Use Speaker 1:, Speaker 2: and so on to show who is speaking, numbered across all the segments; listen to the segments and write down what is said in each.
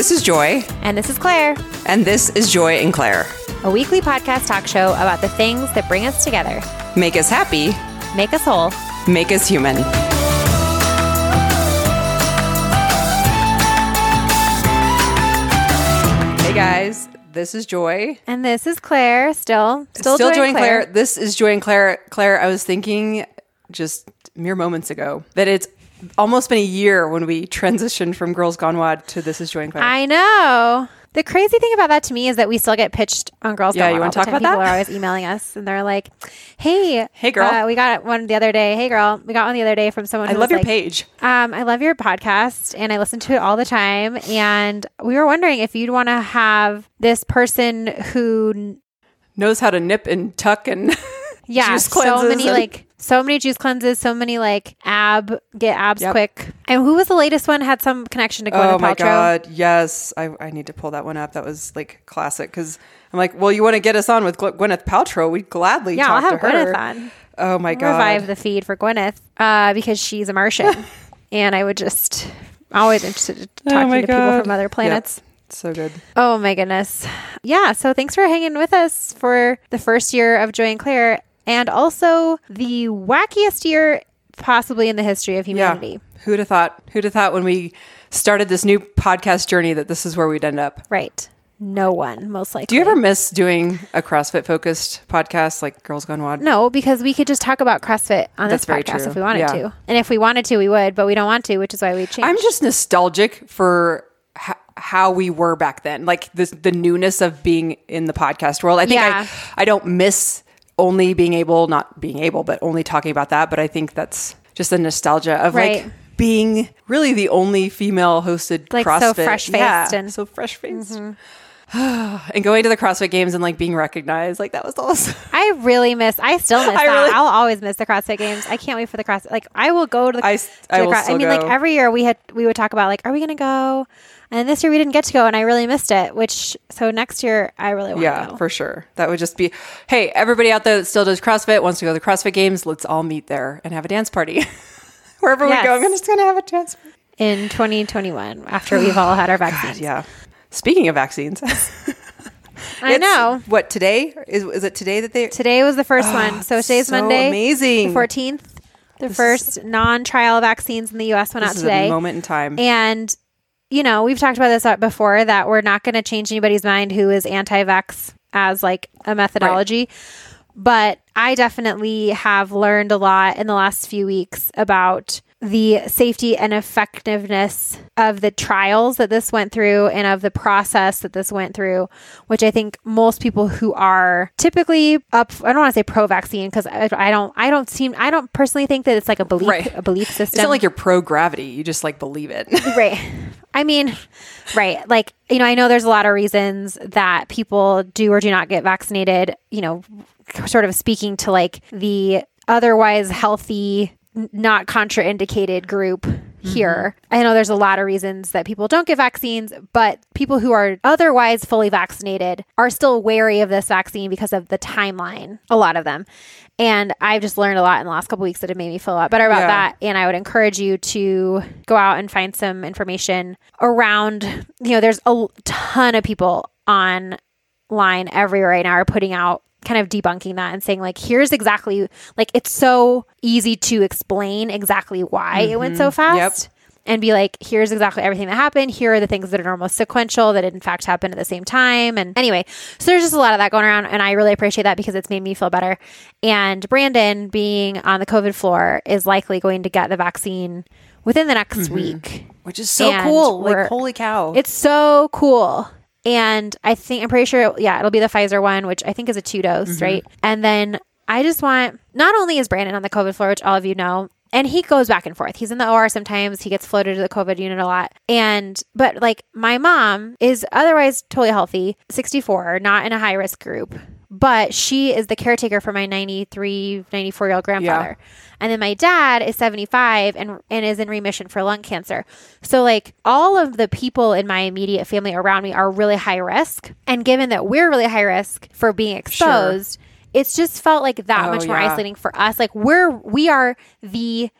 Speaker 1: This is Joy,
Speaker 2: And this is Claire,
Speaker 1: and this is Joy and Claire.
Speaker 2: a weekly podcast talk show about the things that bring us together,
Speaker 1: Make us happy,
Speaker 2: make us whole.
Speaker 1: make us human. Hey guys, this is Joy.
Speaker 2: And this is Claire, still, still,
Speaker 1: Still
Speaker 2: Joy
Speaker 1: Joy
Speaker 2: and
Speaker 1: and Claire. This is Joy and Claire. Claire, I was thinking just mere moments ago that it's almost been a year when we transitioned from Girls Gone WOD to This is Joy Claire.
Speaker 2: I know. The crazy thing about that to me is that we still get pitched on Girls
Speaker 1: Yeah,
Speaker 2: Gone
Speaker 1: you
Speaker 2: Wild
Speaker 1: wanna talk about
Speaker 2: People
Speaker 1: that?
Speaker 2: are always emailing us, and they're like, "Hey,
Speaker 1: Hey, girl.
Speaker 2: uh, we got one the other day. Hey, girl, we got one the other day from someone.
Speaker 1: I love your
Speaker 2: like,
Speaker 1: page.
Speaker 2: Um, I love your podcast and I listen to it all the time. And we were wondering if you'd want to have this person who,
Speaker 1: Knows how to nip and tuck and
Speaker 2: yeah, so many
Speaker 1: and-
Speaker 2: like so many juice cleanses, so many like ab get abs
Speaker 1: Yep.
Speaker 2: quick. And who was the latest one? Had some connection to Gwyneth
Speaker 1: Oh my
Speaker 2: Paltrow.
Speaker 1: god, yes! I, I need to pull that one up. That was like classic because I'm like, well, you want to get us on with Gw- Gwyneth Paltrow? We'd gladly
Speaker 2: Yeah,
Speaker 1: talk
Speaker 2: I'll have
Speaker 1: to her.
Speaker 2: Gwyneth on.
Speaker 1: Oh my god,
Speaker 2: Revive the feed for Gwyneth uh, because she's a Martian, and I would just always interested in
Speaker 1: Oh
Speaker 2: talking
Speaker 1: my
Speaker 2: to people from other
Speaker 1: Yep.
Speaker 2: planets.
Speaker 1: so good.
Speaker 2: Oh my goodness. Yeah. So thanks for hanging with us for the first year of Joy and Claire and also the wackiest year possibly in the history of humanity.
Speaker 1: Yeah, who'd have thought? Who'd have thought when we started this new podcast journey that this is where we'd end up?
Speaker 2: Right. No one, most likely.
Speaker 1: Do you ever miss doing a CrossFit focused podcast like Girls Gone WOD?
Speaker 2: No, because we could just talk about CrossFit on
Speaker 1: That's
Speaker 2: this podcast
Speaker 1: true.
Speaker 2: if we wanted
Speaker 1: Yeah.
Speaker 2: to. And if we wanted to, we would, but we don't want to, which is why we changed.
Speaker 1: I'm just nostalgic for h- how we were back then, like the the newness of being in the podcast world. I think
Speaker 2: Yeah.
Speaker 1: I I don't miss only being able, not being able, but only talking about that. But I think that's just the nostalgia of
Speaker 2: Right.
Speaker 1: like being really the only female hosted
Speaker 2: Like, so
Speaker 1: CrossFit,
Speaker 2: fresh-faced
Speaker 1: yeah,
Speaker 2: and-
Speaker 1: so fresh faced. Mm-hmm. and going to the CrossFit games and like being recognized, like that was awesome.
Speaker 2: I really miss. I still miss
Speaker 1: I
Speaker 2: that.
Speaker 1: really-
Speaker 2: I'll always miss the CrossFit Games. I can't wait for the cross. Like I will go to the.
Speaker 1: I
Speaker 2: to
Speaker 1: I
Speaker 2: the I mean, like every year we had we would talk about like, are we going to go? And this year we didn't get to go, and I really missed it. Which so next year I really want to
Speaker 1: Yeah, for sure. That would just be, hey, everybody out there that still does CrossFit wants to go to the CrossFit Games. Let's all meet there and have a dance party. Wherever
Speaker 2: Yes.
Speaker 1: we go, I'm just going to have a dance. party.
Speaker 2: in 2021 after we've all had our vaccines.
Speaker 1: Yeah. Speaking of vaccines,
Speaker 2: I
Speaker 1: it's-
Speaker 2: know.
Speaker 1: What today is? Is it today that they?
Speaker 2: Today was the first one. Ah, so today's
Speaker 1: so
Speaker 2: Monday,
Speaker 1: amazing.
Speaker 2: the 14th. The first non-trial vaccines in the U.S. went
Speaker 1: This
Speaker 2: out today.
Speaker 1: a moment in time.
Speaker 2: And, you know, we've talked about this uh, before that we're not going to change anybody's mind who is anti vax as like a methodology. But I definitely have learned a lot in the last few weeks about the safety and effectiveness of the trials that this went through and of the process that this went through, which I think most people who are typically up, I don't want to say pro vaccine because I, I don't, I don't seem, I don't personally think that it's like a belief,
Speaker 1: Right.
Speaker 2: a belief system
Speaker 1: it's not like you're pro gravity. You just like believe it.
Speaker 2: right. I mean, right. Like, you know, I know there's a lot of reasons that people do or do not get vaccinated, you know, sort of speaking to like the otherwise healthy, not contraindicated group mm-hmm. here. I know there's a lot of reasons that people don't get vaccines, but people who are otherwise fully vaccinated are still wary of this vaccine because of the timeline, a lot of them. And I've just learned a lot in the last couple weeks that have made me feel a lot better about
Speaker 1: Yeah.
Speaker 2: that. And I would encourage you to go out and find some information around, you know, there's a ton of people online everywhere right now are putting out kind of debunking that and saying like here's exactly like it's so easy to explain exactly why it went so mm-hmm. fast and be like here's exactly everything that happened. Here are the things that are almost sequential that in fact happened at the same time. And anyway so there's just a lot of that going around and i really appreciate that because it's made me feel better. And brandon being on the covid floor is likely going to get the vaccine within the next mm-hmm. week.
Speaker 1: Which is so
Speaker 2: And
Speaker 1: cool. Like, holy cow.
Speaker 2: it's so cool. And I think, I'm pretty sure, yeah, it'll be the Pfizer one, which I think is a two dose,
Speaker 1: Mm-hmm.
Speaker 2: right? And then I just want, not only is Brandon on the COVID floor, which all of you know, and he goes back and forth. He's in the OR sometimes. He gets floated to the COVID unit a lot. And, but like my mom is otherwise totally healthy, 64, not in a high risk group, but she is the caretaker for my 93, 94 year old grandfather. And then my dad is 75 and and is in remission for lung cancer. So like all of the people in my immediate family around me are really high risk. And given that we're really high risk for being exposed, it's just felt like that
Speaker 1: Oh,
Speaker 2: much more
Speaker 1: yeah.
Speaker 2: isolating for us. Like we're we are the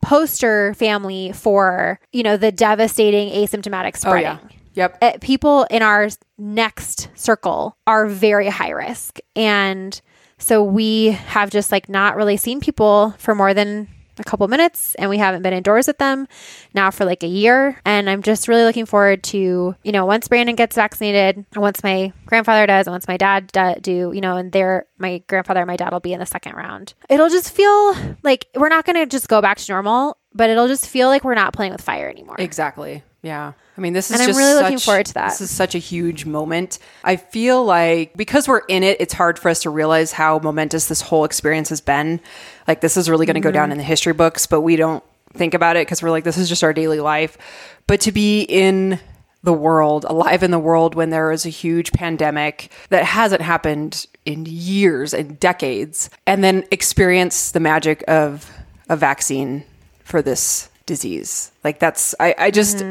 Speaker 2: poster family for, you know, the devastating asymptomatic
Speaker 1: oh,
Speaker 2: spreading.
Speaker 1: yeah. Yep.
Speaker 2: uh, people in our next circle are very high risk. And so we have just like not really seen people for more than a couple minutes and we haven't been indoors with them now for like a year. And I'm just really looking forward to, you know, once Brandon gets vaccinated, and once my grandfather does, and once my dad do, do you know, and they're my grandfather and my dad will be in the second round. It'll just feel like we're not going to just go back to normal, but it'll just feel like we're not playing with fire anymore.
Speaker 1: Exactly. Yeah. I mean, this is
Speaker 2: And I'm
Speaker 1: just
Speaker 2: really looking forward to that.
Speaker 1: This is such a huge moment. I feel like because we're in it, it's hard for us to realize how momentous this whole experience has been. Like, this is really going to go
Speaker 2: Mm-hmm.
Speaker 1: down in the history books, but we don't think about it because we're like, this is just our daily life. But to be in the world, alive in the world when there is a huge pandemic that hasn't happened in years and decades, and then experience the magic of a vaccine for this disease. Like that's I, I just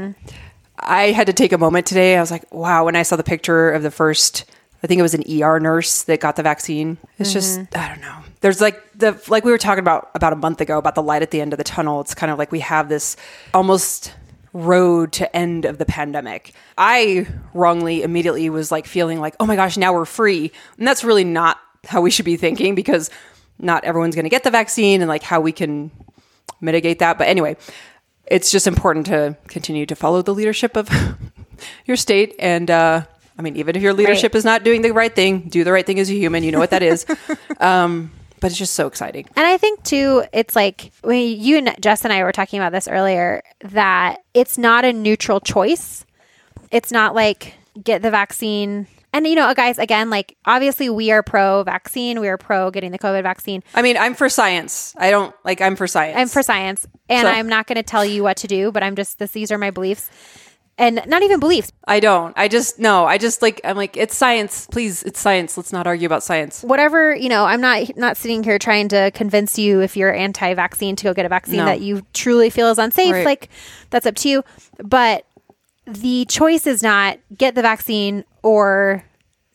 Speaker 1: I had to take a moment today. I was like, wow, when I saw the picture of the first I think it was an ER nurse that got the vaccine. It's just I don't know. There's like the like we were talking about about a month ago about the light at the end of the tunnel. It's kind of like we have this almost road to end of the pandemic. I wrongly immediately was like feeling like, "Oh my gosh, now we're free." And that's really not how we should be thinking because not everyone's going to get the vaccine and like how we can mitigate that. But anyway, it's just important to continue to follow the leadership of your state. And uh, I mean, even if your leadership is not doing the right thing, do the right thing as a human. You know what that is. um, but it's just so exciting.
Speaker 2: And I think too, it's like when you and Jess and I were talking about this earlier that it's not a neutral choice. It's not like get the vaccine. And you know, guys, again, like obviously we are pro vaccine. We are pro getting the COVID vaccine.
Speaker 1: I mean, I'm for science. I don't like. I'm for science.
Speaker 2: I'm for science, and
Speaker 1: So-
Speaker 2: I'm not going to tell you what to do. But I'm just this. These are my beliefs, and not even beliefs.
Speaker 1: I don't. I just no. I just like. I'm like. It's science. Please, it's science. Let's not argue about science.
Speaker 2: Whatever you know, I'm not not sitting here trying to convince you if you're anti-vaccine to go get a vaccine
Speaker 1: No.
Speaker 2: that you truly feel is unsafe.
Speaker 1: Right.
Speaker 2: Like that's up to you. But the choice is not get the vaccine or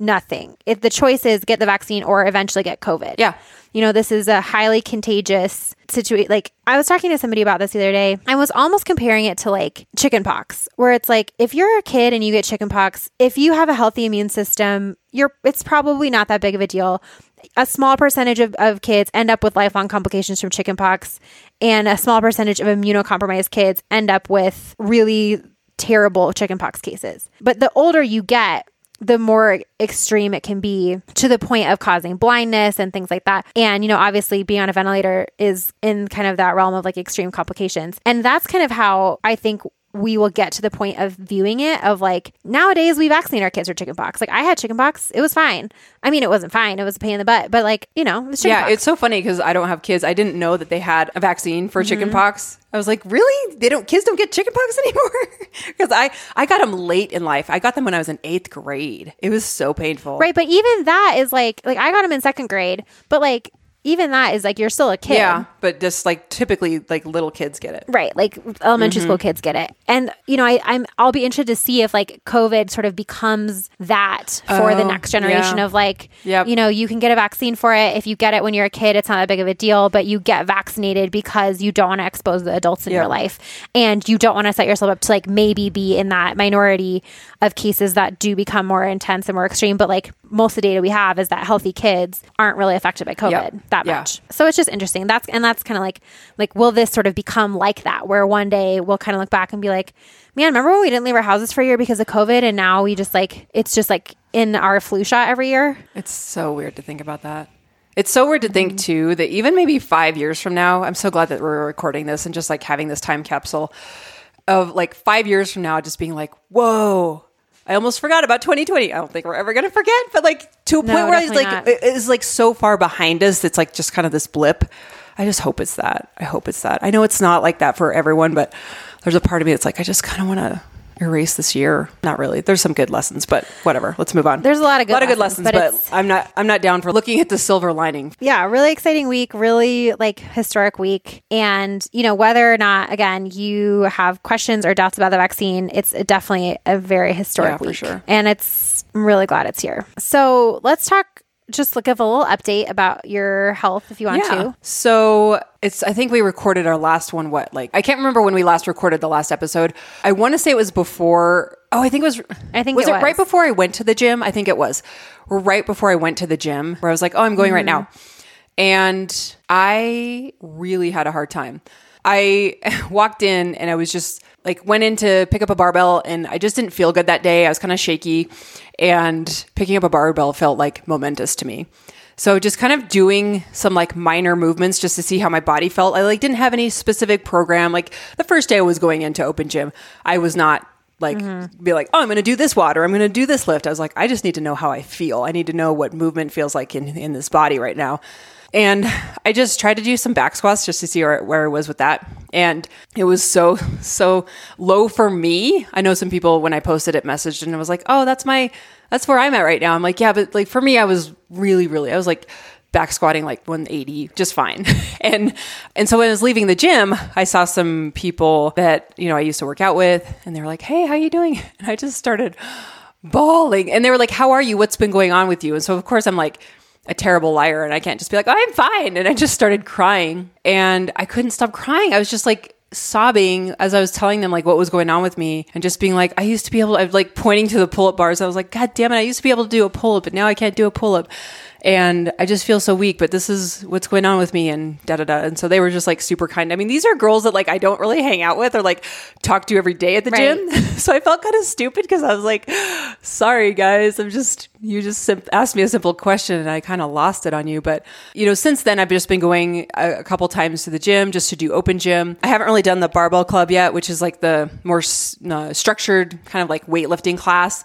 Speaker 2: nothing. If the choice is get the vaccine or eventually get COVID.
Speaker 1: Yeah.
Speaker 2: You know, this is a highly contagious situation. Like, I was talking to somebody about this the other day. I was almost comparing it to like chickenpox, where it's like if you're a kid and you get chickenpox, if you have a healthy immune system, you're it's probably not that big of a deal. A small percentage of, of kids end up with lifelong complications from chickenpox, and a small percentage of immunocompromised kids end up with really terrible chickenpox cases. But the older you get, the more extreme it can be to the point of causing blindness and things like that. And, you know, obviously being on a ventilator is in kind of that realm of like extreme complications. And that's kind of how I think we will get to the point of viewing it of like nowadays we vaccinate our kids for chickenpox. Like I had chickenpox, it was fine. I mean, it wasn't fine; it was a pain in the butt. But like you know, it
Speaker 1: Yeah,
Speaker 2: chickenpox.
Speaker 1: it's so funny because I don't have kids. I didn't know that they had a vaccine for
Speaker 2: Mm-hmm.
Speaker 1: chickenpox. I was like, really? They don't kids don't get chickenpox anymore? Because I I got them late in life. I got them when I was in eighth grade. It was so painful.
Speaker 2: right. But even that is like like I got them in second grade, but like even that is like you're still a kid.
Speaker 1: Yeah, but just like typically like little kids get it.
Speaker 2: Right, like elementary
Speaker 1: Mm-hmm.
Speaker 2: school kids get it, and you know, I, I'm I'll be interested to see if like COVID sort of becomes that for the
Speaker 1: Oh,
Speaker 2: next generation
Speaker 1: yeah.
Speaker 2: of like,
Speaker 1: Yep.
Speaker 2: you know, you can get a vaccine for it. If you get it when you're a kid, it's not that big of a deal, but you get vaccinated because you don't want to expose the adults in your life, and you don't want to set yourself up to like maybe be in that minority of cases that do become more intense and more extreme. But like most of the data we have is that healthy kids aren't really affected by COVID
Speaker 1: Yep.
Speaker 2: That
Speaker 1: Yeah.
Speaker 2: much. So it's just interesting. That's and that's kind of like like will this sort of become like that where one day we'll kind of look back and be like, man, remember when we didn't leave our houses for a year because of COVID and now we just like it's just like in our flu shot every year.
Speaker 1: It's so weird to think about that. It's so weird to think mm-hmm. too that even maybe five years from now, I'm so glad that we're recording this and just like having this time capsule of like five years from now, just being like, whoa. I almost forgot about 2020. I don't think we're ever going to forget, but like to a
Speaker 2: No,
Speaker 1: point where it's like
Speaker 2: not.
Speaker 1: it is like so far behind us. It's like just kind of this blip. I just hope it's that. I hope it's that. I know it's not like that for everyone, but there's a part of me that's like I just kind of want to erase this year. Not really. There's some good lessons, but whatever. Let's move on.
Speaker 2: There's a lot of good
Speaker 1: a lot of good
Speaker 2: lessons,
Speaker 1: lessons,
Speaker 2: but
Speaker 1: but, I'm not. I'm not down for looking at the silver lining.
Speaker 2: Yeah, really exciting week, really like historic week. And, you know, whether or not, again, you have questions or doubts about the vaccine, it's definitely a very historic
Speaker 1: Yeah, for
Speaker 2: week.
Speaker 1: sure.
Speaker 2: And it's, I'm really glad it's here. So let's talk just give a little update about your health if you want to.
Speaker 1: So it's I think we recorded our last one what like I can't remember when we last recorded the last episode. I want to say it was before Oh, I think it was
Speaker 2: I think
Speaker 1: was
Speaker 2: it
Speaker 1: it, right before I went to the gym? I think it was. Right before I went to the gym where I was like, "Oh, I'm going right now." Mm-hmm. And I really had a hard time. I walked in and I was just like went in to pick up a barbell and I just didn't feel good that day. I was kind of shaky and picking up a barbell felt like momentous to me. So just kind of doing some like minor movements just to see how my body felt. I like didn't have any specific program. Like the first day I was going into open gym, I was not like mm-hmm. be like, "Oh, I'm going to do this water. I'm going to do this lift." I was like, "I just need to know how I feel. I need to know what movement feels like in in this body right now." And I just tried to do some back squats just to see where, where I was with that. And it was so, so low for me. I know some people, when I posted it, messaged and I was like, oh, that's my, that's where I'm at right now. I'm like, yeah, but like for me, I was really, really, I was like back squatting like 180, just fine. and, and so when I was leaving the gym, I saw some people that, you know, I used to work out with and they were like, hey, how you doing? And I just started bawling. And they were like, how are you? What's been going on with you? And so, of course, I'm like, a terrible liar and I can't just be like, oh, I'm fine. And I just started crying and I couldn't stop crying. I was just like sobbing as I was telling them like what was going on with me and just being like, I used to be able to, I was like pointing to the pull up bars. I was like, God damn it. I used to be able to do a pull up, but now I can't do a pull up. And I just feel so weak, but this is what's going on with me and da da da. And so they were just like super kind. I mean, these are girls that like I don't really hang out with or like talk to every day at the
Speaker 2: Right.
Speaker 1: gym. so I felt kind of stupid because I was like, sorry guys, I'm just, you just sim- asked me a simple question and I kind of lost it on you. But, you know, since then I've just been going a, a couple times to the gym just to do open gym. I haven't really done the barbell club yet, which is like the more s- uh, structured kind of like weightlifting class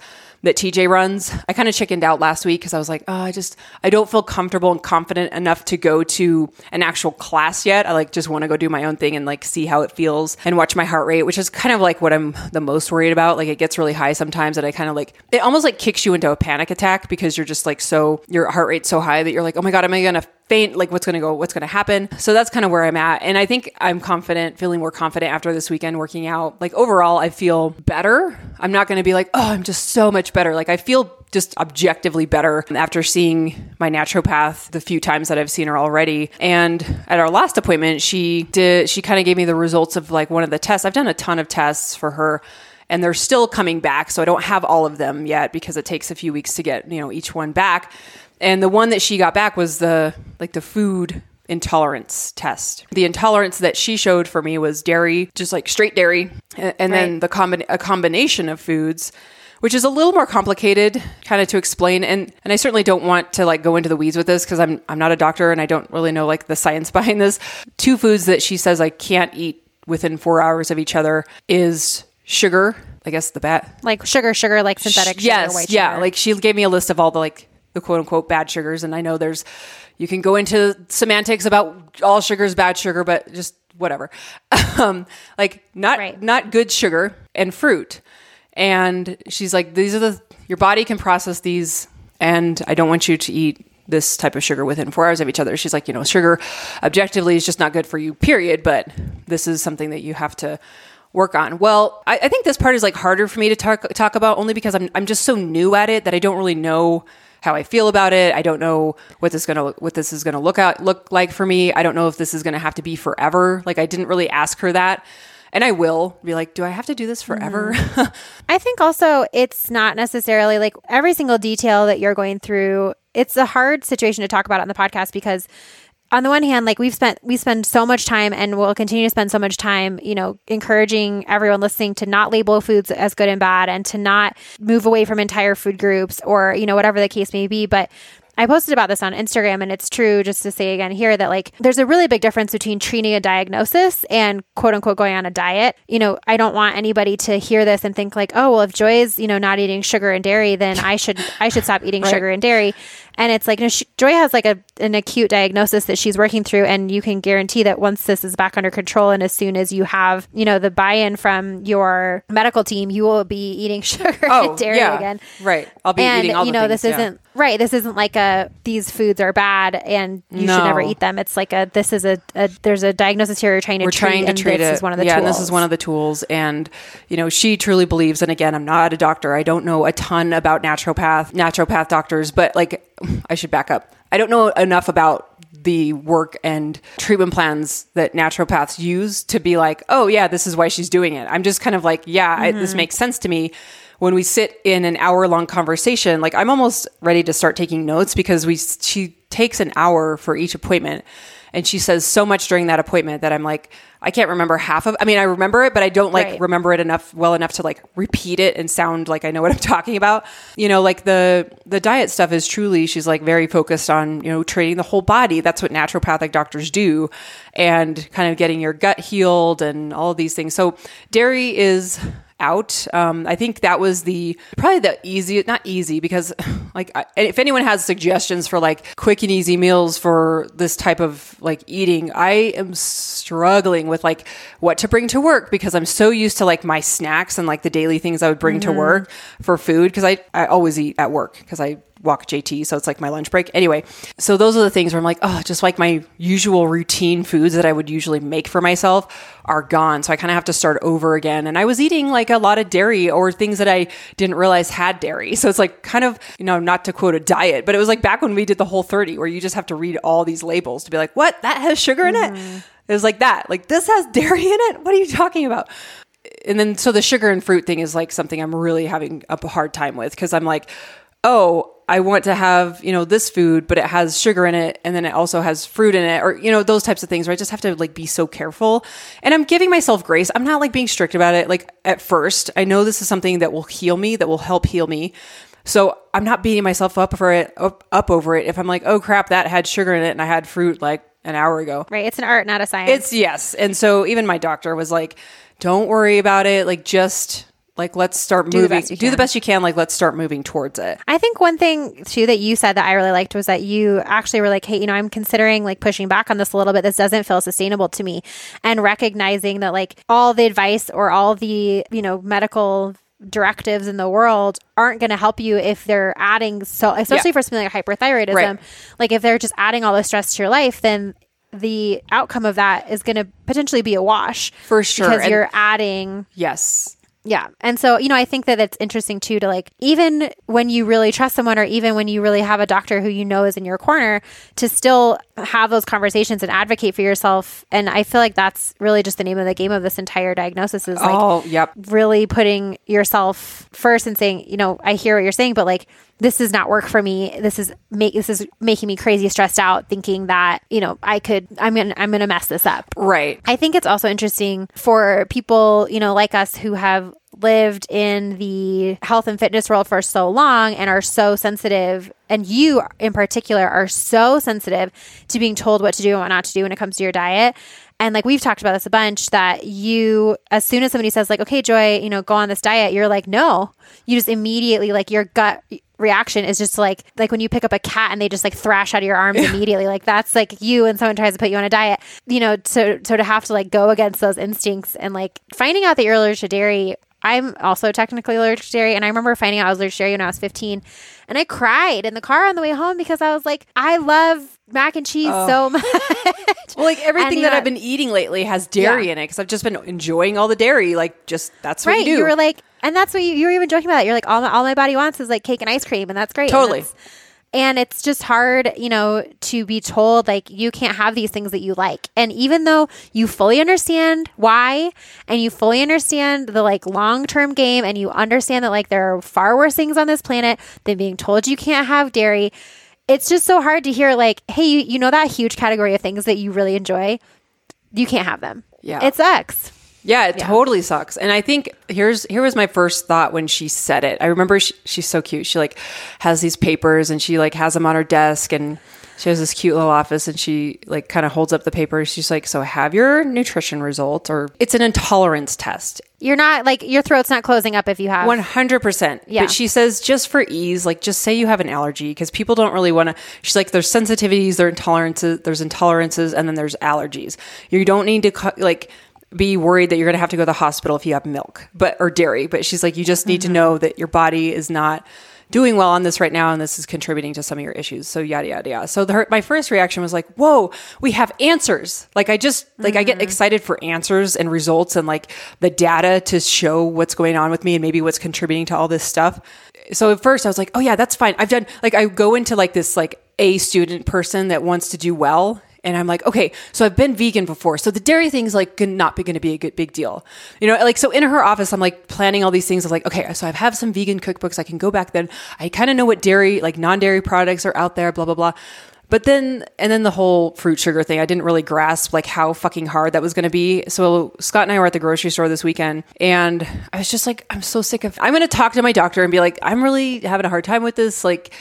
Speaker 1: that TJ runs. I kind of chickened out last week because I was like, oh, I just I don't feel comfortable and confident enough to go to an actual class yet. I like just want to go do my own thing and like see how it feels and watch my heart rate, which is kind of like what I'm the most worried about. Like it gets really high sometimes and I kind of like it almost like kicks you into a panic attack because you're just like so your heart rate's so high that you're like, oh my god, am I gonna faint like what's going to go what's going to happen. So that's kind of where i'm at. And i think i'm confident feeling more confident after this weekend working out. Like overall i feel better. I'm not going to be like oh i'm just so much better. Like i feel just objectively better after seeing my naturopath the few times that I've seen her already. And at our last appointment, she did she kind of gave me the results of like one of the tests. I've done a ton of tests for her and they're still coming back, so I don't have all of them yet because it takes a few weeks to get, you know, each one back. And the one that she got back was the like the food intolerance test. The intolerance that she showed for me was dairy, just like straight dairy, and, and then the combi- a combination of foods which is a little more complicated kind of to explain and and I certainly don't want to like go into the weeds with this because I'm I'm not a doctor and I don't really know like the science behind this. Two foods that she says I can't eat within 4 hours of each other is sugar, I guess the bad
Speaker 2: Like sugar, sugar, like synthetic sugar,
Speaker 1: yes,
Speaker 2: white
Speaker 1: yeah.
Speaker 2: sugar.
Speaker 1: Like she gave me a list of all the like the quote unquote bad sugars, and I know there's you can go into semantics about all sugars bad sugar, but just whatever. um, like not
Speaker 2: Right.
Speaker 1: not good sugar and fruit. And she's like, these are the your body can process these, and I don't want you to eat this type of sugar within four hours of each other. She's like, you know, sugar objectively is just not good for you, period. But this is something that you have to work on. Well, I, I think this part is like harder for me to talk talk about only because I'm I'm just so new at it that I don't really know how I feel about it. I don't know what this gonna what this is gonna look out look like for me. I don't know if this is gonna have to be forever. Like I didn't really ask her that. And I will be like, do I have to do this forever? Mm.
Speaker 2: I think also it's not necessarily like every single detail that you're going through. It's a hard situation to talk about on the podcast because on the one hand, like we've spent we spend so much time and we'll continue to spend so much time, you know, encouraging everyone listening to not label foods as good and bad and to not move away from entire food groups or, you know, whatever the case may be. But I posted about this on Instagram and it's true just to say again here that like there's a really big difference between treating a diagnosis and quote unquote going on a diet. You know, I don't want anybody to hear this and think like, "Oh, well if Joy is, you know, not eating sugar and dairy, then I should I should stop eating sugar and dairy." And it's like no, she, Joy has like a an acute diagnosis that she's working through and you can guarantee that once this is back under control and as soon as you have, you know, the buy-in from your medical team, you will be eating sugar
Speaker 1: oh,
Speaker 2: and dairy
Speaker 1: yeah.
Speaker 2: again
Speaker 1: Right. I'll be
Speaker 2: and
Speaker 1: eating all
Speaker 2: you know
Speaker 1: things,
Speaker 2: this
Speaker 1: yeah.
Speaker 2: isn't Right. This isn't like a these foods are bad and you should never eat them. It's like a this is a, a there's a diagnosis here you're trying to
Speaker 1: we're
Speaker 2: treat
Speaker 1: trying to
Speaker 2: and
Speaker 1: treat
Speaker 2: this
Speaker 1: it.
Speaker 2: is one of the
Speaker 1: yeah,
Speaker 2: tools.
Speaker 1: and this is one of the tools. And you know, she truly believes. And again, I'm not a doctor. I don't know a ton about naturopath, naturopath doctors, but like, I should back up. I don't know enough about the work and treatment plans that naturopaths use to be like, oh yeah, this is why she's doing it. I'm just kind of like, yeah, I, this
Speaker 2: Mm-hmm.
Speaker 1: makes sense to me. When we sit in an hour long conversation, like I'm almost ready to start taking notes because we she takes an hour for each appointment and she says so much during that appointment that I'm like I can't remember half of I mean I remember it but I don't like
Speaker 2: Right.
Speaker 1: remember it enough well enough to like repeat it and sound like I know what I'm talking about. You know, like the the diet stuff is truly she's like very focused on, you know, treating the whole body. That's what naturopathic doctors do and kind of getting your gut healed and all of these things. So dairy is out. Um, I think that was the probably the easy, not easy because like I, if anyone has suggestions for like quick and easy meals for this type of like eating, I am struggling with like what to bring to work because I'm so used to like my snacks and like the daily things I would bring to work for food because I I always eat at work because I walk JT, so it's like my lunch break. Anyway, so those are the things where I'm like, oh, just like my usual routine foods that I would usually make for myself are gone. So I kind of have to start over again. And I was eating like a lot of dairy or things that I didn't realize had dairy. So it's like kind of, you know, not to quote a diet, but it was like back when we did the Whole30 where you just have to read all these labels to be like, what? That has sugar in it? Mm-hmm. It was like that. Like this has dairy in it? What are you talking about? and then so the sugar and fruit thing is like something I'm really having a hard time with because I'm like, oh, I want to have you know this food, but it has sugar in it, and then it also has fruit in it, or you know those types of things where I just have to like be so careful. And I'm giving myself grace. I'm not like being strict about it. Like at first, I know this is something that will heal me, that will help heal me. So I'm not beating myself up for it, up, up over it. If I'm like, oh crap, that had sugar in it, and I had fruit like an hour ago.
Speaker 2: right. It's an art, not a science.
Speaker 1: It's yes. And so even my doctor was like, don't worry about it. Like just like let's start
Speaker 2: the
Speaker 1: moving.
Speaker 2: you
Speaker 1: do the best you can. Like let's start moving towards it.
Speaker 2: I think one thing too that you said that I really liked was that you actually were like, hey, you know, I'm considering like pushing back on this a little bit. This doesn't feel sustainable to me. And recognizing that like all the advice or all the, you know, medical directives in the world aren't going to help you if they're adding so especially
Speaker 1: Yeah.
Speaker 2: for something like hyperthyroidism
Speaker 1: Right.
Speaker 2: like if they're just adding all this stress to your life then the outcome of that is going to potentially be a wash
Speaker 1: For sure.
Speaker 2: because
Speaker 1: And-
Speaker 2: you're adding
Speaker 1: Yes.
Speaker 2: Yeah. And so, you know, I think that it's interesting too to like, even when you really trust someone or even when you really have a doctor who you know is in your corner, to still have those conversations and advocate for yourself. And I feel like that's really just the name of the game of this entire diagnosis is like
Speaker 1: oh, yep.
Speaker 2: really putting yourself first and saying, you know, I hear what you're saying, but like, this does not work for me. This is make this is making me crazy stressed out thinking that, you know, I could I'm going to I'm going to mess this up.
Speaker 1: Right.
Speaker 2: I think it's also interesting for people, you know, like us who have lived in the health and fitness world for so long and are so sensitive and you in particular are so sensitive to being told what to do and what not to do when it comes to your diet. And like we've talked about this a bunch that you as soon as somebody says like, "Okay, Joy, you know, go on this diet." You're like, "No." You just immediately like your gut reaction is just like like when you pick up a cat and they just like thrash out of your arms immediately like that's like you and someone tries to put you on a diet you know so so to have to like go against those instincts and like finding out that you're allergic to dairy i'm also technically allergic to dairy and i remember finding out i was allergic to dairy when i was 15 and i cried in the car on the way home because i was like i love mac and cheese oh. so much
Speaker 1: Well, like everything
Speaker 2: And,
Speaker 1: that
Speaker 2: yeah.
Speaker 1: I've been eating lately has dairy
Speaker 2: Yeah.
Speaker 1: in it because I've just been enjoying all the dairy. Like, just that's what
Speaker 2: right
Speaker 1: you do.
Speaker 2: were like and that's what you, you were even joking about. You're like all my, all my body wants is like cake and ice cream and that's great And
Speaker 1: Totally.
Speaker 2: it's- and it's just hard you know to be told like you can't have these things that you like. And even though you fully understand why and you fully understand the like long-term game and you understand that like there are far worse things on this planet than being told you can't have dairy it's just so hard to hear like hey you, you know that huge category of things that you really enjoy? You can't have them.
Speaker 1: Yeah.
Speaker 2: it sucks
Speaker 1: Yeah, it totally sucks. And I think here's here was my first thought when she said it. I remember she, she's so cute. She like has these papers and she like has them on her desk and she has this cute little office and she like kind of holds up the papers. She's like, "So have your nutrition results or it's an intolerance test."
Speaker 2: you're not like your throat's not closing up if you have
Speaker 1: 100%.
Speaker 2: Yeah.
Speaker 1: But she says just for ease, like just say you have an allergy because people don't really want to. She's like, there's sensitivities, there intolerances, there's intolerances, and then there's allergies. You don't need to like be worried that you're going to have to go to the hospital if you have milk, but or dairy. But she's like, you just need to know mm-hmm. that your body is not doing well on this right now and this is contributing to some of your issues. So yada yada yada. So the, my first reaction was like, "Whoa, we have answers." Like I just like I get mm-hmm. excited for answers and results and like the data to show what's going on with me and maybe what's contributing to all this stuff. So at first I was like, "Oh yeah, that's fine." I've done like I go into like this like a student person that wants to do well and I'm like, okay, so I've been vegan before, so the dairy thing's like not going to be a good big deal, you know. Like so, in her office, I'm like planning all these things of like, okay, so I have some vegan cookbooks, I can go back then. I kind of know what dairy, like non-dairy products are out there, blah blah blah. But then, and then the whole fruit sugar thing, I didn't really grasp like how fucking hard that was going to be. So Scott and I were at the grocery store this weekend, and I was just like, I'm so sick of. I'm going to talk to my doctor and be like, I'm really having a hard time with this, like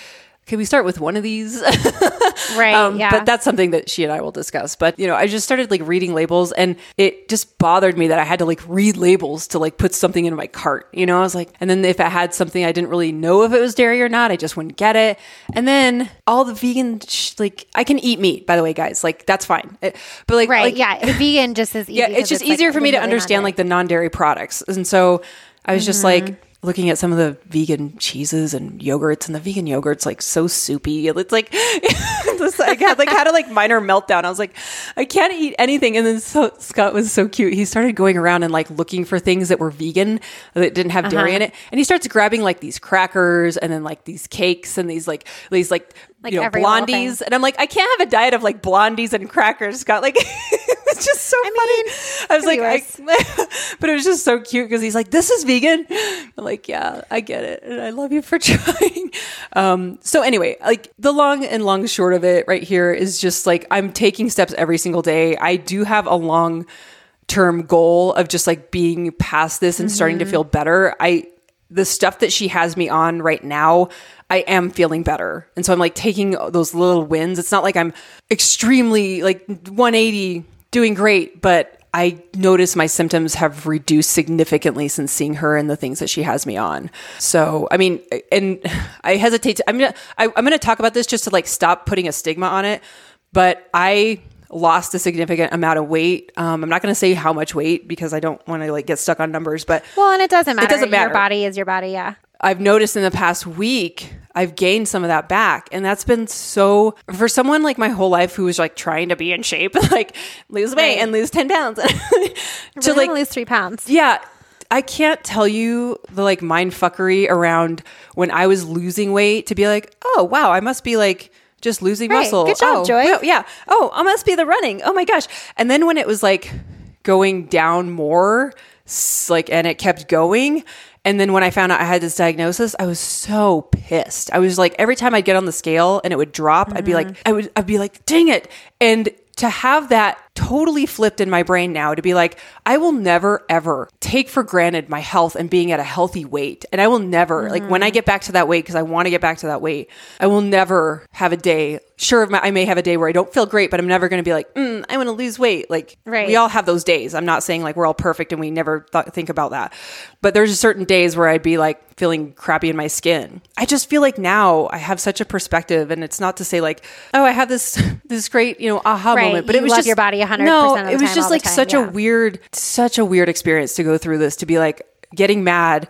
Speaker 1: can we start with one of these?
Speaker 2: right.
Speaker 1: Um,
Speaker 2: yeah.
Speaker 1: But that's something that she and I will discuss. But, you know, I just started like reading labels and it just bothered me that I had to like read labels to like put something in my cart. You know, I was like, and then if it had something I didn't really know if it was dairy or not, I just wouldn't get it. And then all the vegan, sh- like, I can eat meat, by the way, guys. Like, that's fine. It- but like,
Speaker 2: right.
Speaker 1: like,
Speaker 2: yeah. The vegan just is
Speaker 1: yeah, It's just
Speaker 2: like,
Speaker 1: easier for me to understand like the non-dairy products. And so I was just
Speaker 2: Mm-hmm.
Speaker 1: like looking at some of the vegan cheeses and yogurts and the vegan yogurt's like so soupy. It's like just, I had like had a like minor meltdown. I was like, I can't eat anything. And then so Scott was so cute. He started going around and like looking for things that were vegan that didn't have dairy
Speaker 2: Uh-huh.
Speaker 1: in it. And he starts grabbing like these crackers and then like these cakes and these like these like,
Speaker 2: Like
Speaker 1: you know
Speaker 2: every
Speaker 1: blondies. And I'm like, I can't have a diet of like blondies and crackers, Scott. Like it's just so funny. I was like, I, but it was just so cute because he's like, "This is vegan." I'm like, "Yeah, I get it, and I love you for trying." Um, so anyway, like the long and long short of it, right here is just like I'm taking steps every single day. I do have a long term goal of just like being past this and starting to feel better. I the stuff that she has me on right now, I am feeling better. And so I'm like taking those little wins. It's not like I'm extremely like 180 doing great, but I notice my symptoms have reduced significantly since seeing her and the things that she has me on. So, I mean, and I hesitate to, I'm gonna, I, I'm gonna talk about this just to like stop putting a stigma on it. But I lost a significant amount of weight. Um, I'm not gonna say how much weight because I don't want to like get stuck on numbers, but
Speaker 2: Well, and it doesn't matter.
Speaker 1: It doesn't matter.
Speaker 2: Your body is your body. Yeah.
Speaker 1: I've noticed in the past week, I've gained some of that back. And that's been so, for someone like my whole life who was like trying to be in shape, like lose weight
Speaker 2: Right.
Speaker 1: and lose 10 pounds. to like,
Speaker 2: lose three pounds.
Speaker 1: yeah, I can't tell you the like mind fuckery around when I was losing weight to be like, oh, wow, I must be like, just losing
Speaker 2: Right.
Speaker 1: muscle.
Speaker 2: Good job,
Speaker 1: oh,
Speaker 2: Joy.
Speaker 1: wow, yeah. Oh, I must be the running. Oh my gosh. And then when it was like going down more, like, and it kept going. And then when I found out I had this diagnosis, I was so pissed. I was like, every time I'd get on the scale and it would drop, I'd be like, mm-hmm. I would, I'd be like, dang it. And to have that totally flipped in my brain now to be like, I will never ever take for granted my health and being at a healthy weight. And I will never, like, when I mm-hmm. get back to that weight, because I want to get back to that weight, I will never have a day. Sure, I may have a day where I don't feel great, but I'm never going to be like, mm, I want to lose weight. Like,
Speaker 2: Right.
Speaker 1: we all have those days. I'm not saying like we're all perfect and we never th- think about that. But there's certain days where I'd be like feeling crappy in my skin. I just feel like now I have such a perspective, and it's not to say like, oh, I have this this great you know aha
Speaker 2: Right.
Speaker 1: moment, but
Speaker 2: You
Speaker 1: it was just
Speaker 2: your body 100%
Speaker 1: No,
Speaker 2: of the
Speaker 1: it was
Speaker 2: time,
Speaker 1: just like
Speaker 2: time,
Speaker 1: such
Speaker 2: yeah.
Speaker 1: a weird, such a weird experience to go through this. To be like getting mad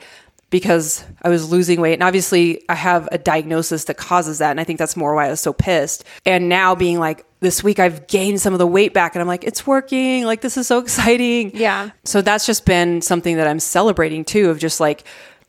Speaker 1: because I was losing weight. And obviously, I have a diagnosis that causes that. And I think that's more why I was so pissed. And now being like, this week I've gained some of the weight back and I'm like, it's working. Like, this is so exciting.
Speaker 2: Yeah.
Speaker 1: So that's just been something that I'm celebrating too, of just like,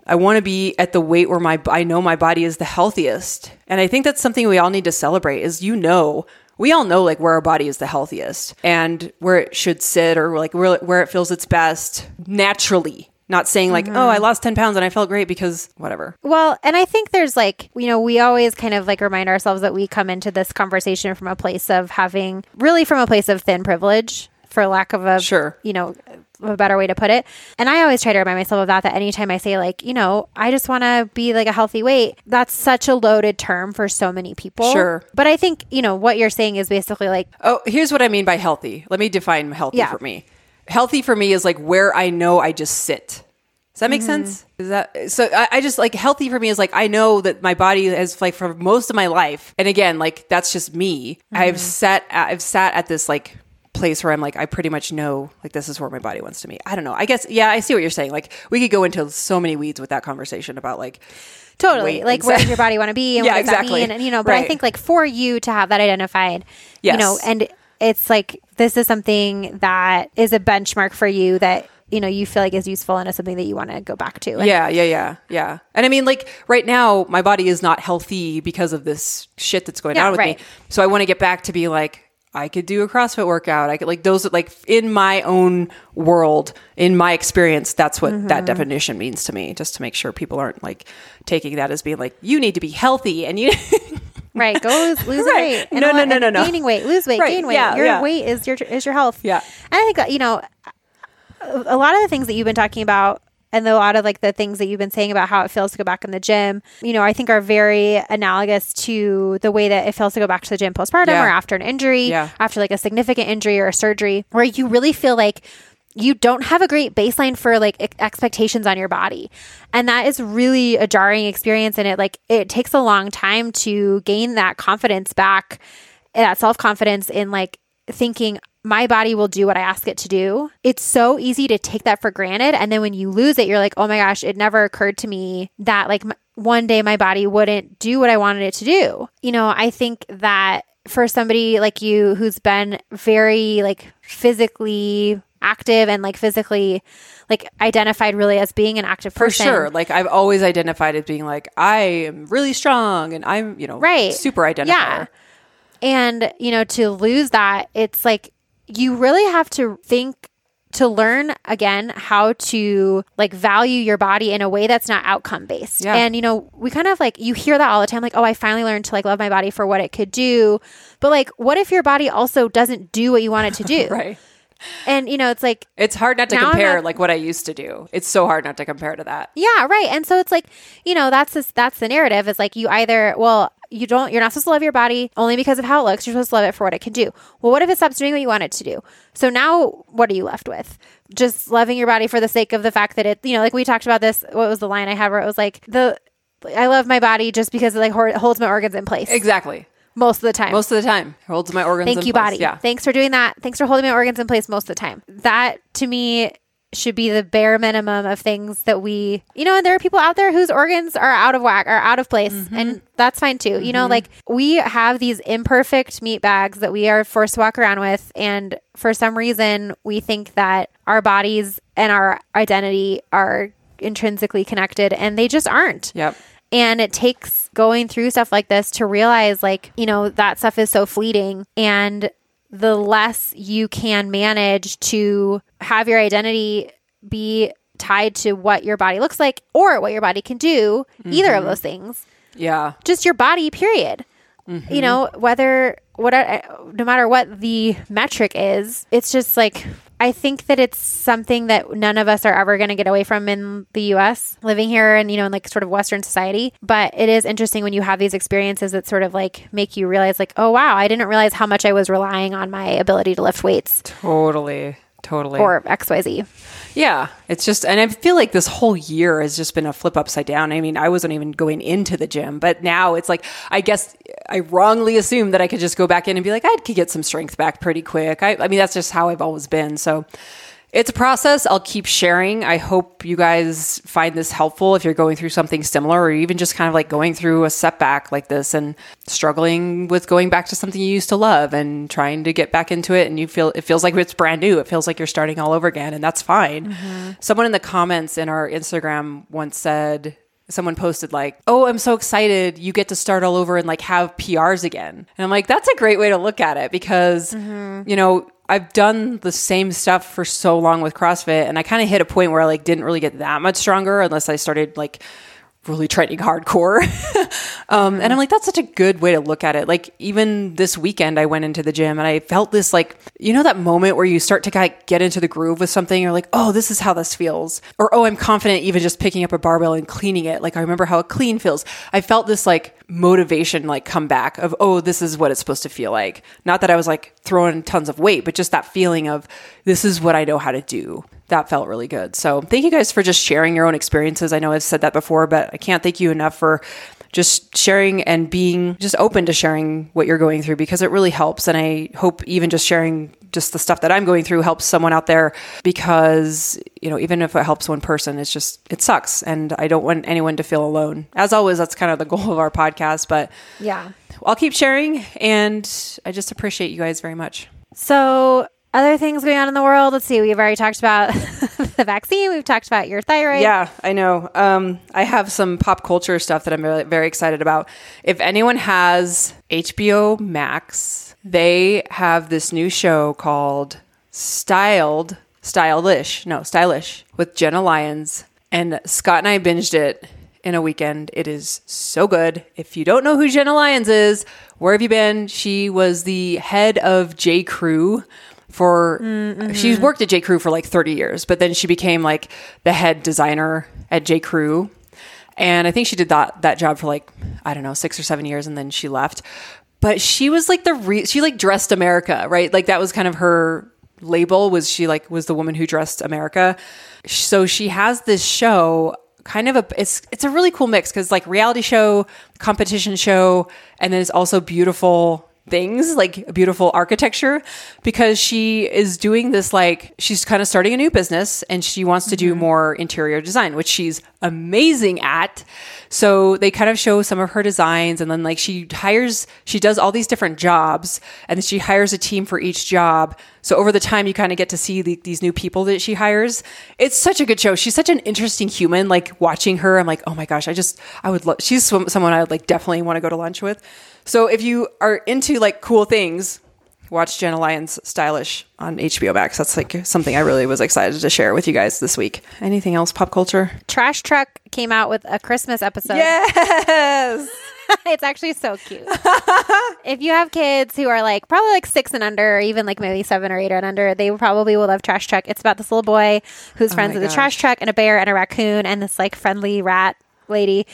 Speaker 1: I want to be at the weight where my I know my body is the healthiest. And I think that's something we all need to celebrate is you know we all know like where our body is the healthiest and where it should sit or like where, where it feels its best naturally. Not saying like, oh, I mm-hmm. lost 10 pounds and I felt great because whatever.
Speaker 2: Well, and I think there's like, you know, we always kind of like remind ourselves that we come into this conversation from a place of having really from a place of thin privilege, for lack of a,
Speaker 1: Sure.
Speaker 2: you know, a better way to put it. And I always try to remind myself of that, that anytime I say, like, you know, I just want to be like a healthy weight, that's such a loaded term for so many people.
Speaker 1: Sure.
Speaker 2: But I think, you know, what you're saying is basically like,
Speaker 1: Oh, here's what I mean by healthy. Let me define healthy
Speaker 2: Yeah.
Speaker 1: for me. Healthy for me is like where I know I just sit. Does that make
Speaker 2: Mm-hmm.
Speaker 1: sense? Is that so? I, I just like healthy for me is like I know that my body has like for most of my life, and again, like that's just me.
Speaker 2: Mm-hmm.
Speaker 1: I've sat, at, I've sat at this like place where I'm like, I pretty much know like this is where my body wants to be. I don't know. I guess yeah, I see what you're saying. Like we could go into so many weeds with that conversation about like
Speaker 2: totally like where does your body want to be and
Speaker 1: Yeah,
Speaker 2: what does
Speaker 1: exactly.
Speaker 2: that mean and you know but i think like for you to have that identified you know and it's like this is something that is a benchmark for you that you know you feel like is useful and is something that you want to go back to And-
Speaker 1: Yeah, yeah, yeah, yeah. And I mean, like right now, my body is not healthy because of this shit that's going
Speaker 2: Yeah,
Speaker 1: on with
Speaker 2: right.
Speaker 1: me. So I want to get back to be like, I could do a CrossFit workout. I could like those like in my own world, in my experience. That's what
Speaker 2: Mm-hmm.
Speaker 1: that definition means to me. Just to make sure people aren't like taking that as being like you need to be healthy and you.
Speaker 2: right go lose, lose
Speaker 1: Right.
Speaker 2: weight And
Speaker 1: No, no, no, no, no.
Speaker 2: gaining weight lose weight
Speaker 1: Right.
Speaker 2: gain weight
Speaker 1: Yeah,
Speaker 2: your
Speaker 1: yeah.
Speaker 2: weight is your is your health
Speaker 1: Yeah.
Speaker 2: and i think uh, you know a a lot of the things that you've been talking about and a lot of like the things that you've been saying about how it feels to go back in the gym, you know, I think are very analogous to the way that it feels to go back to the gym postpartum
Speaker 1: Yeah.
Speaker 2: or after an injury,
Speaker 1: Yeah.
Speaker 2: after like a significant injury or a surgery, where you really feel like you don't have a great baseline for like expectations on your body. And that is really a jarring experience and it like it takes a long time to gain that confidence back, that self-confidence in like thinking my body will do what I ask it to do. It's so easy to take that for granted. And then when you lose it, you're like, oh my gosh, it never occurred to me that like one day my body wouldn't do what I wanted it to do. You know, I think that for somebody like you who's been very like physically active and like physically like identified really as being an active person.
Speaker 1: For sure. Like I've always identified as being like I am really strong and I'm you know
Speaker 2: Right.
Speaker 1: super identifier.
Speaker 2: Yeah. And, you know, to lose that, it's like you really have to think to learn again how to like value your body in a way that's not outcome based.
Speaker 1: Yeah.
Speaker 2: And you know, we kind of like you hear that all the time like, "Oh, I finally learned to like love my body for what it could do." But like, what if your body also doesn't do what you want it to do?
Speaker 1: Right.
Speaker 2: And you know, it's like
Speaker 1: It's hard not to compare
Speaker 2: not-
Speaker 1: like what I used to do. It's so hard not to compare to that.
Speaker 2: Yeah, right. And so it's like, you know, that's this, that's the narrative it's like you either, well, you don't, you're not supposed to love your body only because of how it looks. You're supposed to love it for what it can do. Well, what if it stops doing what you want it to do? So now what are you left with? Just loving your body for the sake of the fact that it, you know, like we talked about this. What was the line I had where it was like the, I love my body just because it like holds my organs in place
Speaker 1: Exactly.
Speaker 2: Most of the time.
Speaker 1: Most of the time, holds my organs.
Speaker 2: Thank
Speaker 1: in
Speaker 2: you,
Speaker 1: place.
Speaker 2: body.
Speaker 1: Yeah.
Speaker 2: Thanks for doing that. Thanks for holding my organs in place most of the time. That to me should be the bare minimum of things that we, you know, and there are people out there whose organs are out of whack, are out of place,
Speaker 1: Mm-hmm.
Speaker 2: and that's fine too. You know, like we have these imperfect meat bags that we are forced to walk around with, and for some reason, we think that our bodies and our identity are intrinsically connected, and they just aren't.
Speaker 1: Yep.
Speaker 2: And it takes going through stuff like this to realize, like, you know, that stuff is so fleeting. And the less you can manage to have your identity be tied to what your body looks like or what your body can do, either of mm-hmm. those things,
Speaker 1: Yeah.
Speaker 2: just your body, period. You mm-hmm. know, whether, what, no matter what the metric is, it's just like, I think that it's something that none of us are ever going to get away from in the US, living here and, you know, in like sort of Western society. But it is interesting when you have these experiences that sort of like make you realize, like, oh, wow, I didn't realize how much I was relying on my ability to lift weights
Speaker 1: Totally. Totally.
Speaker 2: or XYZ.
Speaker 1: Yeah, it's just, and I feel like this whole year has just been a flip upside down. I mean, I wasn't even going into the gym, but now it's like, I guess I wrongly assumed that I could just go back in and be like, I could get some strength back pretty quick. I, I mean, that's just how I've always been. So it's a process. I'll keep sharing. I hope you guys find this helpful if you're going through something similar or even just kind of like going through a setback like this and struggling with going back to something you used to love and trying to get back into it and you feel it feels like it's brand new. It feels like you're starting all over again and that's fine. Mm-hmm. Someone in the comments in our Instagram once said someone posted like, "Oh, I'm so excited you get to start all over and like have PRs again." And I'm like, that's a great way to look at it because mm-hmm. you know, I've done the same stuff for so long with CrossFit and I kind of hit a point where I like didn't really get that much stronger unless I started like really training hardcore. um, and I'm like, that's such a good way to look at it. Like, even this weekend, I went into the gym and I felt this, like, you know, that moment where you start to kind of get into the groove with something. You're like, oh, this is how this feels. Or, oh, I'm confident even just picking up a barbell and cleaning it. Like, I remember how a clean feels. I felt this, like, motivation, like, come back of, oh, this is what it's supposed to feel like. Not that I was, like, throwing tons of weight, but just that feeling of, this is what I know how to do that felt really good. So thank you guys for just sharing your own experiences. I know I've said that before, but I can't thank you enough for just sharing and being just open to sharing what you're going through because it really helps. And I hope even just sharing just the stuff that I'm going through helps someone out there because, you know, even if it helps one person, it's just, it sucks. And I don't want anyone to feel alone. As always, that's kind of the goal of our podcast. But
Speaker 2: Yeah.
Speaker 1: I'll keep sharing. And I just appreciate you guys very much.
Speaker 2: So, other things going on in the world. Let's see. We've already talked about the vaccine. We've talked about your thyroid.
Speaker 1: Yeah, I know. Um, I have some pop culture stuff that I'm very, very excited about. If anyone has HBO Max, they have this new show called Styled, Stylish, no, Stylish with Jenna Lyons. And Scott and I binged it in a weekend. It is so good. If you don't know who Jenna Lyons is, where have you been? She was the head of J. Crew for she's mm-hmm. worked at J. Crew for like 30 years, but then she became like the head designer at J. Crew. And I think she did that that job for like I don't know, 6 or 7 years and then she left. But she was like the re- she like dressed America, right? Like that was kind of her label was she like was the woman who dressed America. So she has this show kind of a it's it's a really cool mix cuz like reality show, competition show, and then it's also beautiful things like beautiful architecture because she is doing this like she's kind of starting a new business and she wants to do mm-hmm. more interior design which she's amazing at. So they kind of show some of her designs and then like she hires she does all these different jobs and then she hires a team for each job. So over the time you kind of get to see the, these new people that she hires. It's such a good show. She's such an interesting human like watching her i'm like oh my gosh i just i would love she's someone i would like definitely want to go to lunch with so if you are into like cool things, watch Jenna Lyons Stylish on HBO Max. That's like something I really was excited to share with you guys this week. Anything else pop culture?
Speaker 2: Trash Truck came out with a Christmas episode.
Speaker 1: Yes.
Speaker 2: it's actually so cute. if you have kids who are like probably like six and under, or even like maybe seven or eight and under, they probably will love Trash Truck. It's about this little boy who's oh friends
Speaker 1: my
Speaker 2: with a trash truck and a bear and a raccoon and this like friendly rat lady,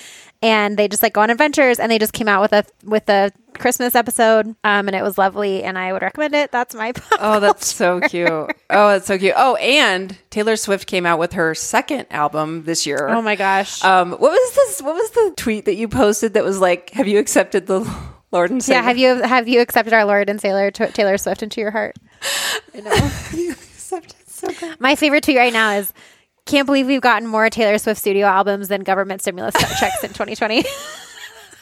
Speaker 2: and they just like go on adventures. And they just came out with a with a Christmas episode, um, and it was lovely. And I would recommend it. That's my
Speaker 1: Oh, that's so cute. Oh, that's so cute. Oh, and Taylor Swift came out with her second album this year.
Speaker 2: oh my gosh.
Speaker 1: Um, what was this? What was the tweet that you posted that was like, "Have you accepted the Lord and Savior?"
Speaker 2: yeah, have you have you accepted our Lord and Sailor Taylor Swift into your heart? You know.
Speaker 1: you accepted? So good.
Speaker 2: My favorite tweet right now is can't believe we've gotten more Taylor Swift studio albums than government stimulus checks in 2020.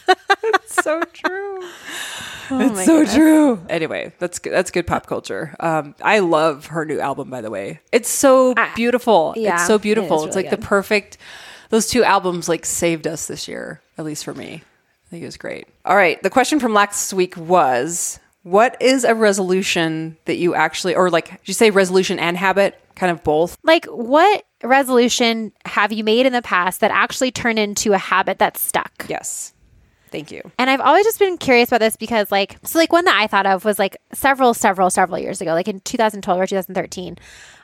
Speaker 1: it's so true.
Speaker 2: Oh
Speaker 1: it's so true. Anyway, that's good. That's good pop culture. Um, I love her new album. By the way, it's so
Speaker 2: Ah,
Speaker 1: beautiful.
Speaker 2: yeah,
Speaker 1: it's so
Speaker 2: it
Speaker 1: beautiful. it's
Speaker 2: really
Speaker 1: like the perfect. Those two albums like saved us this year, at least for me. I think it was great. All right, the question from last week was. What is a resolution that you actually, or like, did you say resolution and habit, kind of both?
Speaker 2: like, what resolution have you made in the past that actually turned into a habit that's stuck?
Speaker 1: Yes. Thank you.
Speaker 2: And I've always just been curious about this because, like, so like one that I thought of was like several, several, several years ago, like in 2012 or 2013.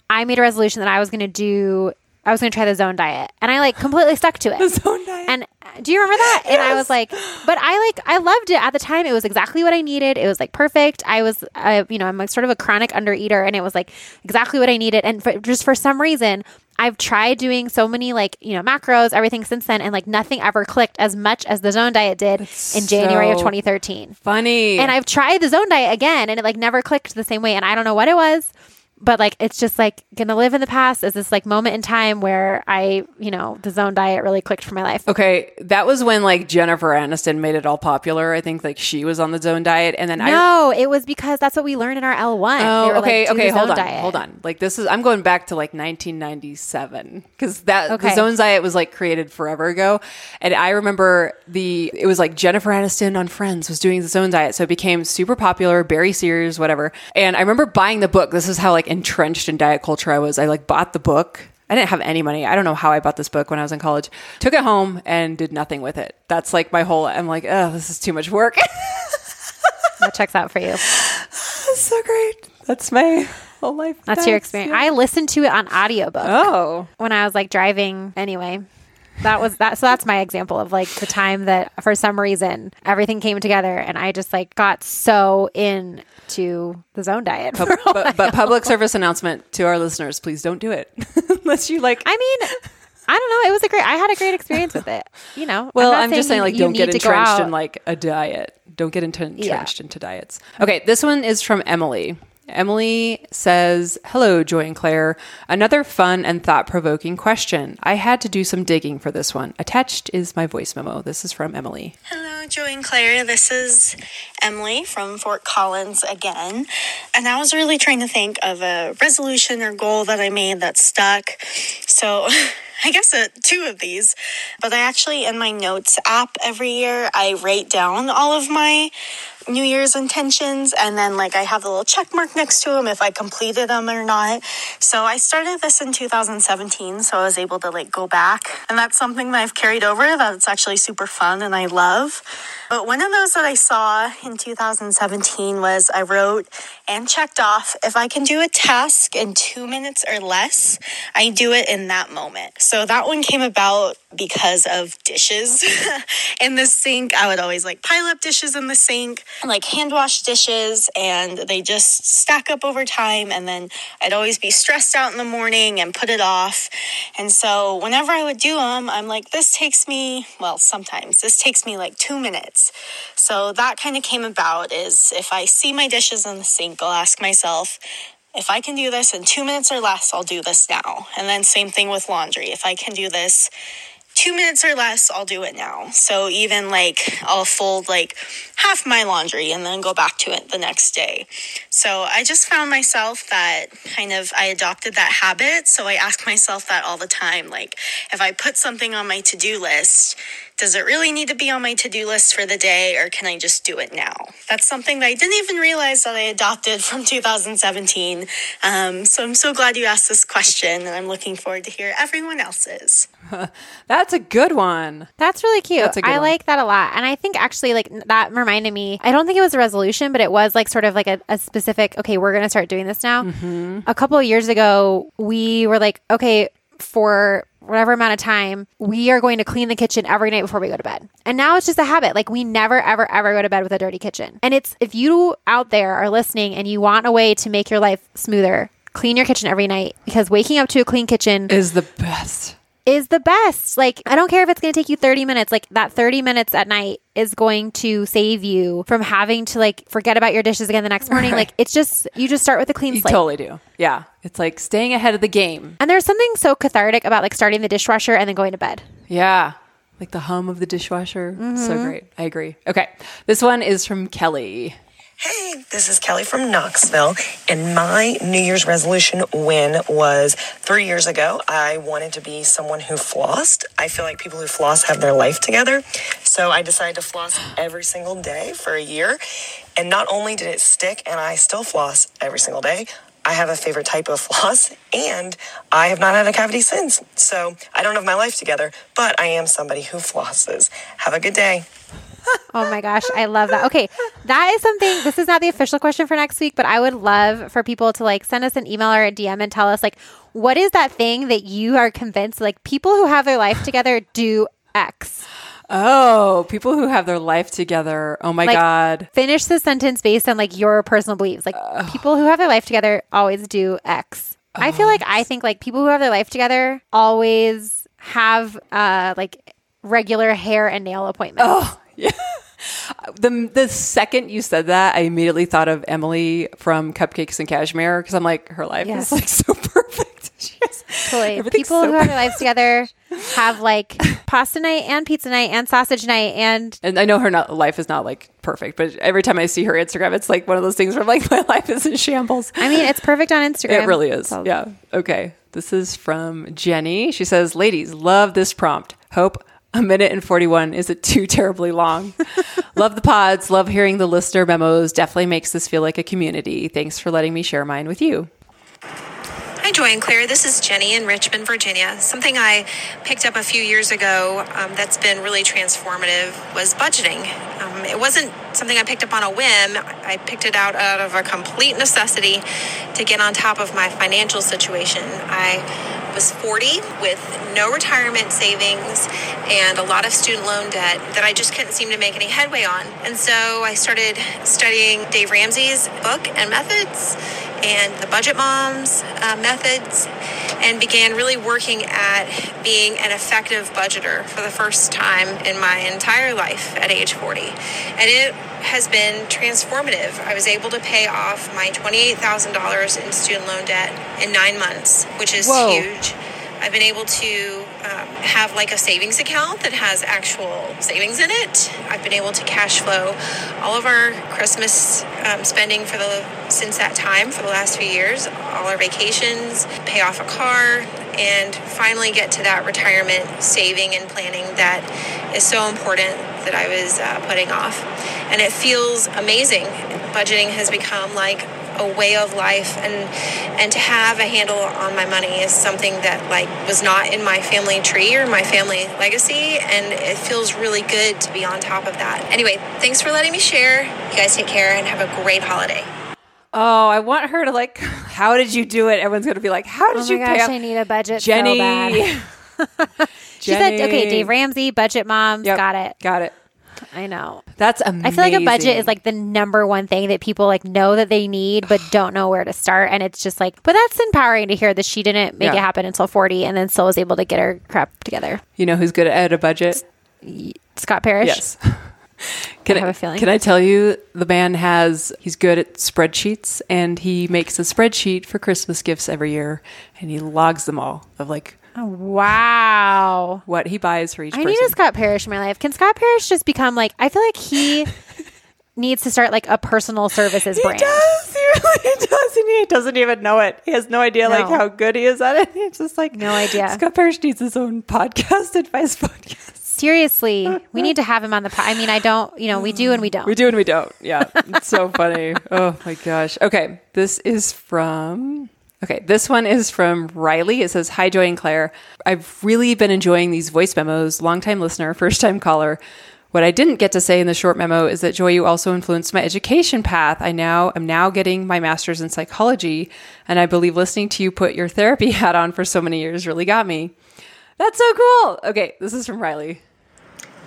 Speaker 2: I made a resolution that I was going to do, I was going to try the zone diet, and I like completely stuck to it.
Speaker 1: The zone diet.
Speaker 2: And uh, do you remember that? yes. And I was like, but I like, I loved it at the time. It was exactly what I needed. It was like perfect. I was, I, you know, I'm like sort of a chronic under eater, and it was like exactly what I needed. And for, just for some reason, I've tried doing so many like, you know, macros, everything since then, and like nothing ever clicked as much as the zone diet did in January of 2013.
Speaker 1: Funny.
Speaker 2: And I've tried the zone diet again, and it like never clicked the same way. And I don't know what it was, but like it's just like gonna live in the past as this like moment in time where I, you know, the zone diet really clicked for my life.
Speaker 1: Okay, that was when like Jennifer Aniston made it all popular. I think like she was on the zone diet, and then I.
Speaker 2: No, it was because that's what we learned in our L one.
Speaker 1: Oh, okay, okay, hold on, hold on. Like this is I'm going back to like 1997 because that the zone diet was like created forever ago, and I remember the it was like Jennifer Aniston on Friends was doing the zone diet, so it became super popular. Barry Sears, whatever, and I remember buying the book. This is how like entrenched in diet culture I was. I like bought the book. I didn't have any money. I don't know how I bought this book when I was in college. Took it home and did nothing with it. That's like my whole. I'm like, oh, this is too much work.
Speaker 2: That checks out for you.
Speaker 1: That's so great. That's my whole life.
Speaker 2: That's your experience. I listened to it on audiobook
Speaker 1: Oh,
Speaker 2: when I was like driving. Anyway, that was that. So that's my example of like the time that for some reason everything came together, and I just like got so into the zone diet. a
Speaker 1: but, but public service announcement to our listeners: please don't do it unless you like.
Speaker 2: I mean, I don't know. It was a great. I had a great experience with it. You know.
Speaker 1: Well,
Speaker 2: not
Speaker 1: I'm, just saying, like, don't get
Speaker 2: need to go
Speaker 1: entrenched in like a diet. Don't get into,
Speaker 2: Yeah.
Speaker 1: entrenched into diets. Okay, this one is from Emily. Emily says, Hello, Joy and Claire. Another fun and thought provoking question. I had to do some digging for this one. Attached is my voice memo. This is from Emily.
Speaker 3: Hello, Joy and Claire. This is Emily from Fort Collins again. And I was really trying to think of a resolution or goal that I made that stuck. So I guess uh, two of these. But I actually, in my notes app every year, I write down all of my New Year's intentions, and then like I have a little check mark next to them if I completed them or not. So I started this in 2017, so I was able to like go back, and that's something that I've carried over. That's actually super fun and I love. But one of those that I saw in 2017 was I wrote and checked off if I can do a task in two minutes or less, I do it in that moment. So that one came about because of dishes in the sink. I would always like pile up dishes in the sink, like hand wash dishes, and they just stack up over time. And then I'd always be stressed out in the morning and put it off. And so whenever I would do them, I'm like, this takes me, well, sometimes this takes me like two minutes. So that kind of came about is if I see my dishes in the sink, I'll ask myself, if I can do this in two minutes or less, I'll do this now. And then same thing with laundry. If I can do this two minutes or less, I'll do it now. So even like I'll fold like half my laundry and then go back to it the next day. So I just found myself that kind of I adopted that habit. So I ask myself that all the time. Like if I put something on my to do list, does it really need to be on my to do list for the day or can I just do it now? That's something that I didn't even realize that I adopted from 2017. Um, so I'm so glad you asked this question and I'm looking forward to hear everyone else's.
Speaker 1: That's a good one.
Speaker 2: That's really cute.
Speaker 1: That's a good
Speaker 2: I
Speaker 1: one.
Speaker 2: like that a lot. And I think actually like that reminded me, I don't think it was a resolution, but it was like sort of like a, a specific, okay, we're going to start doing this now.
Speaker 1: Mm-hmm.
Speaker 2: A couple of years ago, we were like, okay, for whatever amount of time, we are going to clean the kitchen every night before we go to bed. And now it's just a habit. Like we never, ever, ever go to bed with a dirty kitchen. And it's, if you out there are listening and you want a way to make your life smoother, clean your kitchen every night because waking up to a clean kitchen
Speaker 1: Is the best.
Speaker 2: Is the best. Like, I don't care if it's going to take you 30 minutes. Like, that 30 minutes at night is going to save you from having to, like, forget about your dishes again the next morning. Like, it's just, you just start with a clean
Speaker 1: You
Speaker 2: slate.
Speaker 1: totally do. Yeah. It's like staying ahead of the game.
Speaker 2: And there's something so cathartic about, like, starting the dishwasher and then going to bed.
Speaker 1: Yeah. Like the hum of the dishwasher. So
Speaker 2: Mm-hmm.
Speaker 1: great. I agree. Okay. This one is from Kelly.
Speaker 4: Hey, this is Kelly from Knoxville, and my New Year's resolution win was three years ago. I wanted to be someone who flossed. I feel like people who floss have their life together. So I decided to floss every single day for a year. And not only did it stick, and I still floss every single day, I have a favorite type of floss, and I have not had a cavity since. So I don't have my life together, but I am somebody who flosses. Have a good day.
Speaker 2: Oh my gosh, I love that. Okay, that is something. This is not the official question for next week, but I would love for people to like send us an email or a DM and tell us like what is that thing that you are convinced like people who have their life together do X.
Speaker 1: Oh, people who have their life together. Oh my
Speaker 2: Like,
Speaker 1: God.
Speaker 2: Finish the sentence based on like your personal beliefs. Like people who have their life together always do X. I feel like I think like people who have their life together always have uh like regular hair and nail appointments.
Speaker 1: Oh, The, the second you said that, I immediately thought of Emily from Cupcakes and Cashmere because I'm like, her life
Speaker 2: Yes.
Speaker 1: is like so perfect. Has-
Speaker 2: Totally. People
Speaker 1: so
Speaker 2: who have their lives together have like pasta night and pizza night and sausage night and
Speaker 1: And I know her not, life is not like perfect, but every time I see her Instagram, it's like one of those things where I'm like, my life is in shambles.
Speaker 2: I mean it's perfect on Instagram.
Speaker 1: It really is.
Speaker 2: So-
Speaker 1: Yeah. Okay. This is from Jenny. She says, Ladies, love this prompt. Hope a minute and 41 isn't too terribly long. love the pods. Love hearing the listener memos. Definitely makes this feel like a community. Thanks for letting me share mine with you.
Speaker 5: Hi, Joy and Claire. This is Jenny in Richmond, Virginia. Something I picked up a few years ago um, that's been really transformative was budgeting. Um, it wasn't something I picked up on a whim. I picked it out out of a complete necessity to get on top of my financial situation. I was 40 with no retirement savings and a lot of student loan debt that I just couldn't seem to make any headway on. And so I started studying Dave Ramsey's book and methods and the Budget Moms uh, methods. and began really working at being an effective budgeter for the first time in my entire life at age 40. And it has been transformative. I was able to pay off my $28,000 in student loan debt in nine months, which is
Speaker 1: Whoa.
Speaker 5: huge. I've been able to um, have like a savings account that has actual savings in it. I've been able to cash flow all of our Christmas um, spending for the since that time for the last few years, all our vacations, pay off a car, and finally get to that retirement saving and planning that is so important that I was uh, putting off. And it feels amazing. Budgeting has become like a way of life and and to have a handle on my money is something that like was not in my family tree or my family legacy and it feels really good to be on top of that anyway thanks for letting me share you guys take care and have a great holiday
Speaker 1: Oh, I want her to like. How did you do it? Everyone's gonna be like, "How did
Speaker 2: Oh
Speaker 1: you
Speaker 2: my
Speaker 1: pay
Speaker 2: gosh,
Speaker 1: off
Speaker 2: I need a budget
Speaker 1: Jenny?"
Speaker 2: so bad. She said, okay, Dave Ramsey, budget moms,
Speaker 1: Yep,
Speaker 2: got it.
Speaker 1: Got it.
Speaker 2: I know.
Speaker 1: That's amazing.
Speaker 2: I feel like a budget is like the number one thing that people like know that they need but don't know where to start. And it's just like, but that's empowering to hear that she didn't make
Speaker 1: Yeah.
Speaker 2: it happen until 40 and then still was able to get her crap together.
Speaker 1: you know who's good at a budget?
Speaker 2: Scott Parrish.
Speaker 1: Yes. Can
Speaker 2: I have a feeling.
Speaker 1: Can I tell you the man has he's good at spreadsheets and he makes a spreadsheet for Christmas gifts every year and he logs them all of like
Speaker 2: Oh, wow.
Speaker 1: what he buys for each
Speaker 2: I
Speaker 1: person.
Speaker 2: need a Scott Parrish in my life. Can Scott Parrish just become like, I feel like he needs to start like a personal services brand.
Speaker 1: he does. He really does. And he doesn't even know it. He has no idea like how good he is at it. He's just like
Speaker 2: No idea.
Speaker 1: Scott Parrish needs his own podcast, advice podcast.
Speaker 2: Seriously, we need to have him on the. I mean, I don't. You know, we do and we don't.
Speaker 1: We do and we don't. Yeah. It's so funny. Oh my gosh. Okay. This is from. Okay. This one is from Riley. It says, Hi, Joy and Claire. I've really been enjoying these voice memos. Longtime listener, first time caller. What I didn't get to say in the short memo is that Joy, you also influenced my education path. I now am now getting my master's in psychology, and I believe listening to you put your therapy hat on for so many years really got me. That's so cool. Okay, this is from Riley.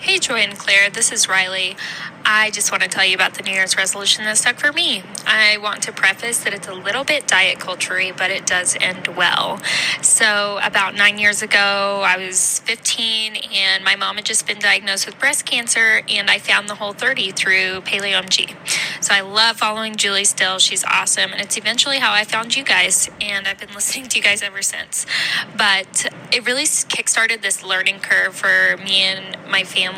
Speaker 6: Hey, Joy and Claire, this is Riley. I just want to tell you about the New Year's resolution that stuck for me. I want to preface that it's a little bit diet culture but it does end well. So, about nine years ago, I was 15 and my mom had just been diagnosed with breast cancer, and I found the Whole30 through PaleoMG. So, I love following Juli still. She's awesome, and it's eventually how I found you guys, and I've been listening to you guys ever since. But it really kickstarted this learning curve for me and my family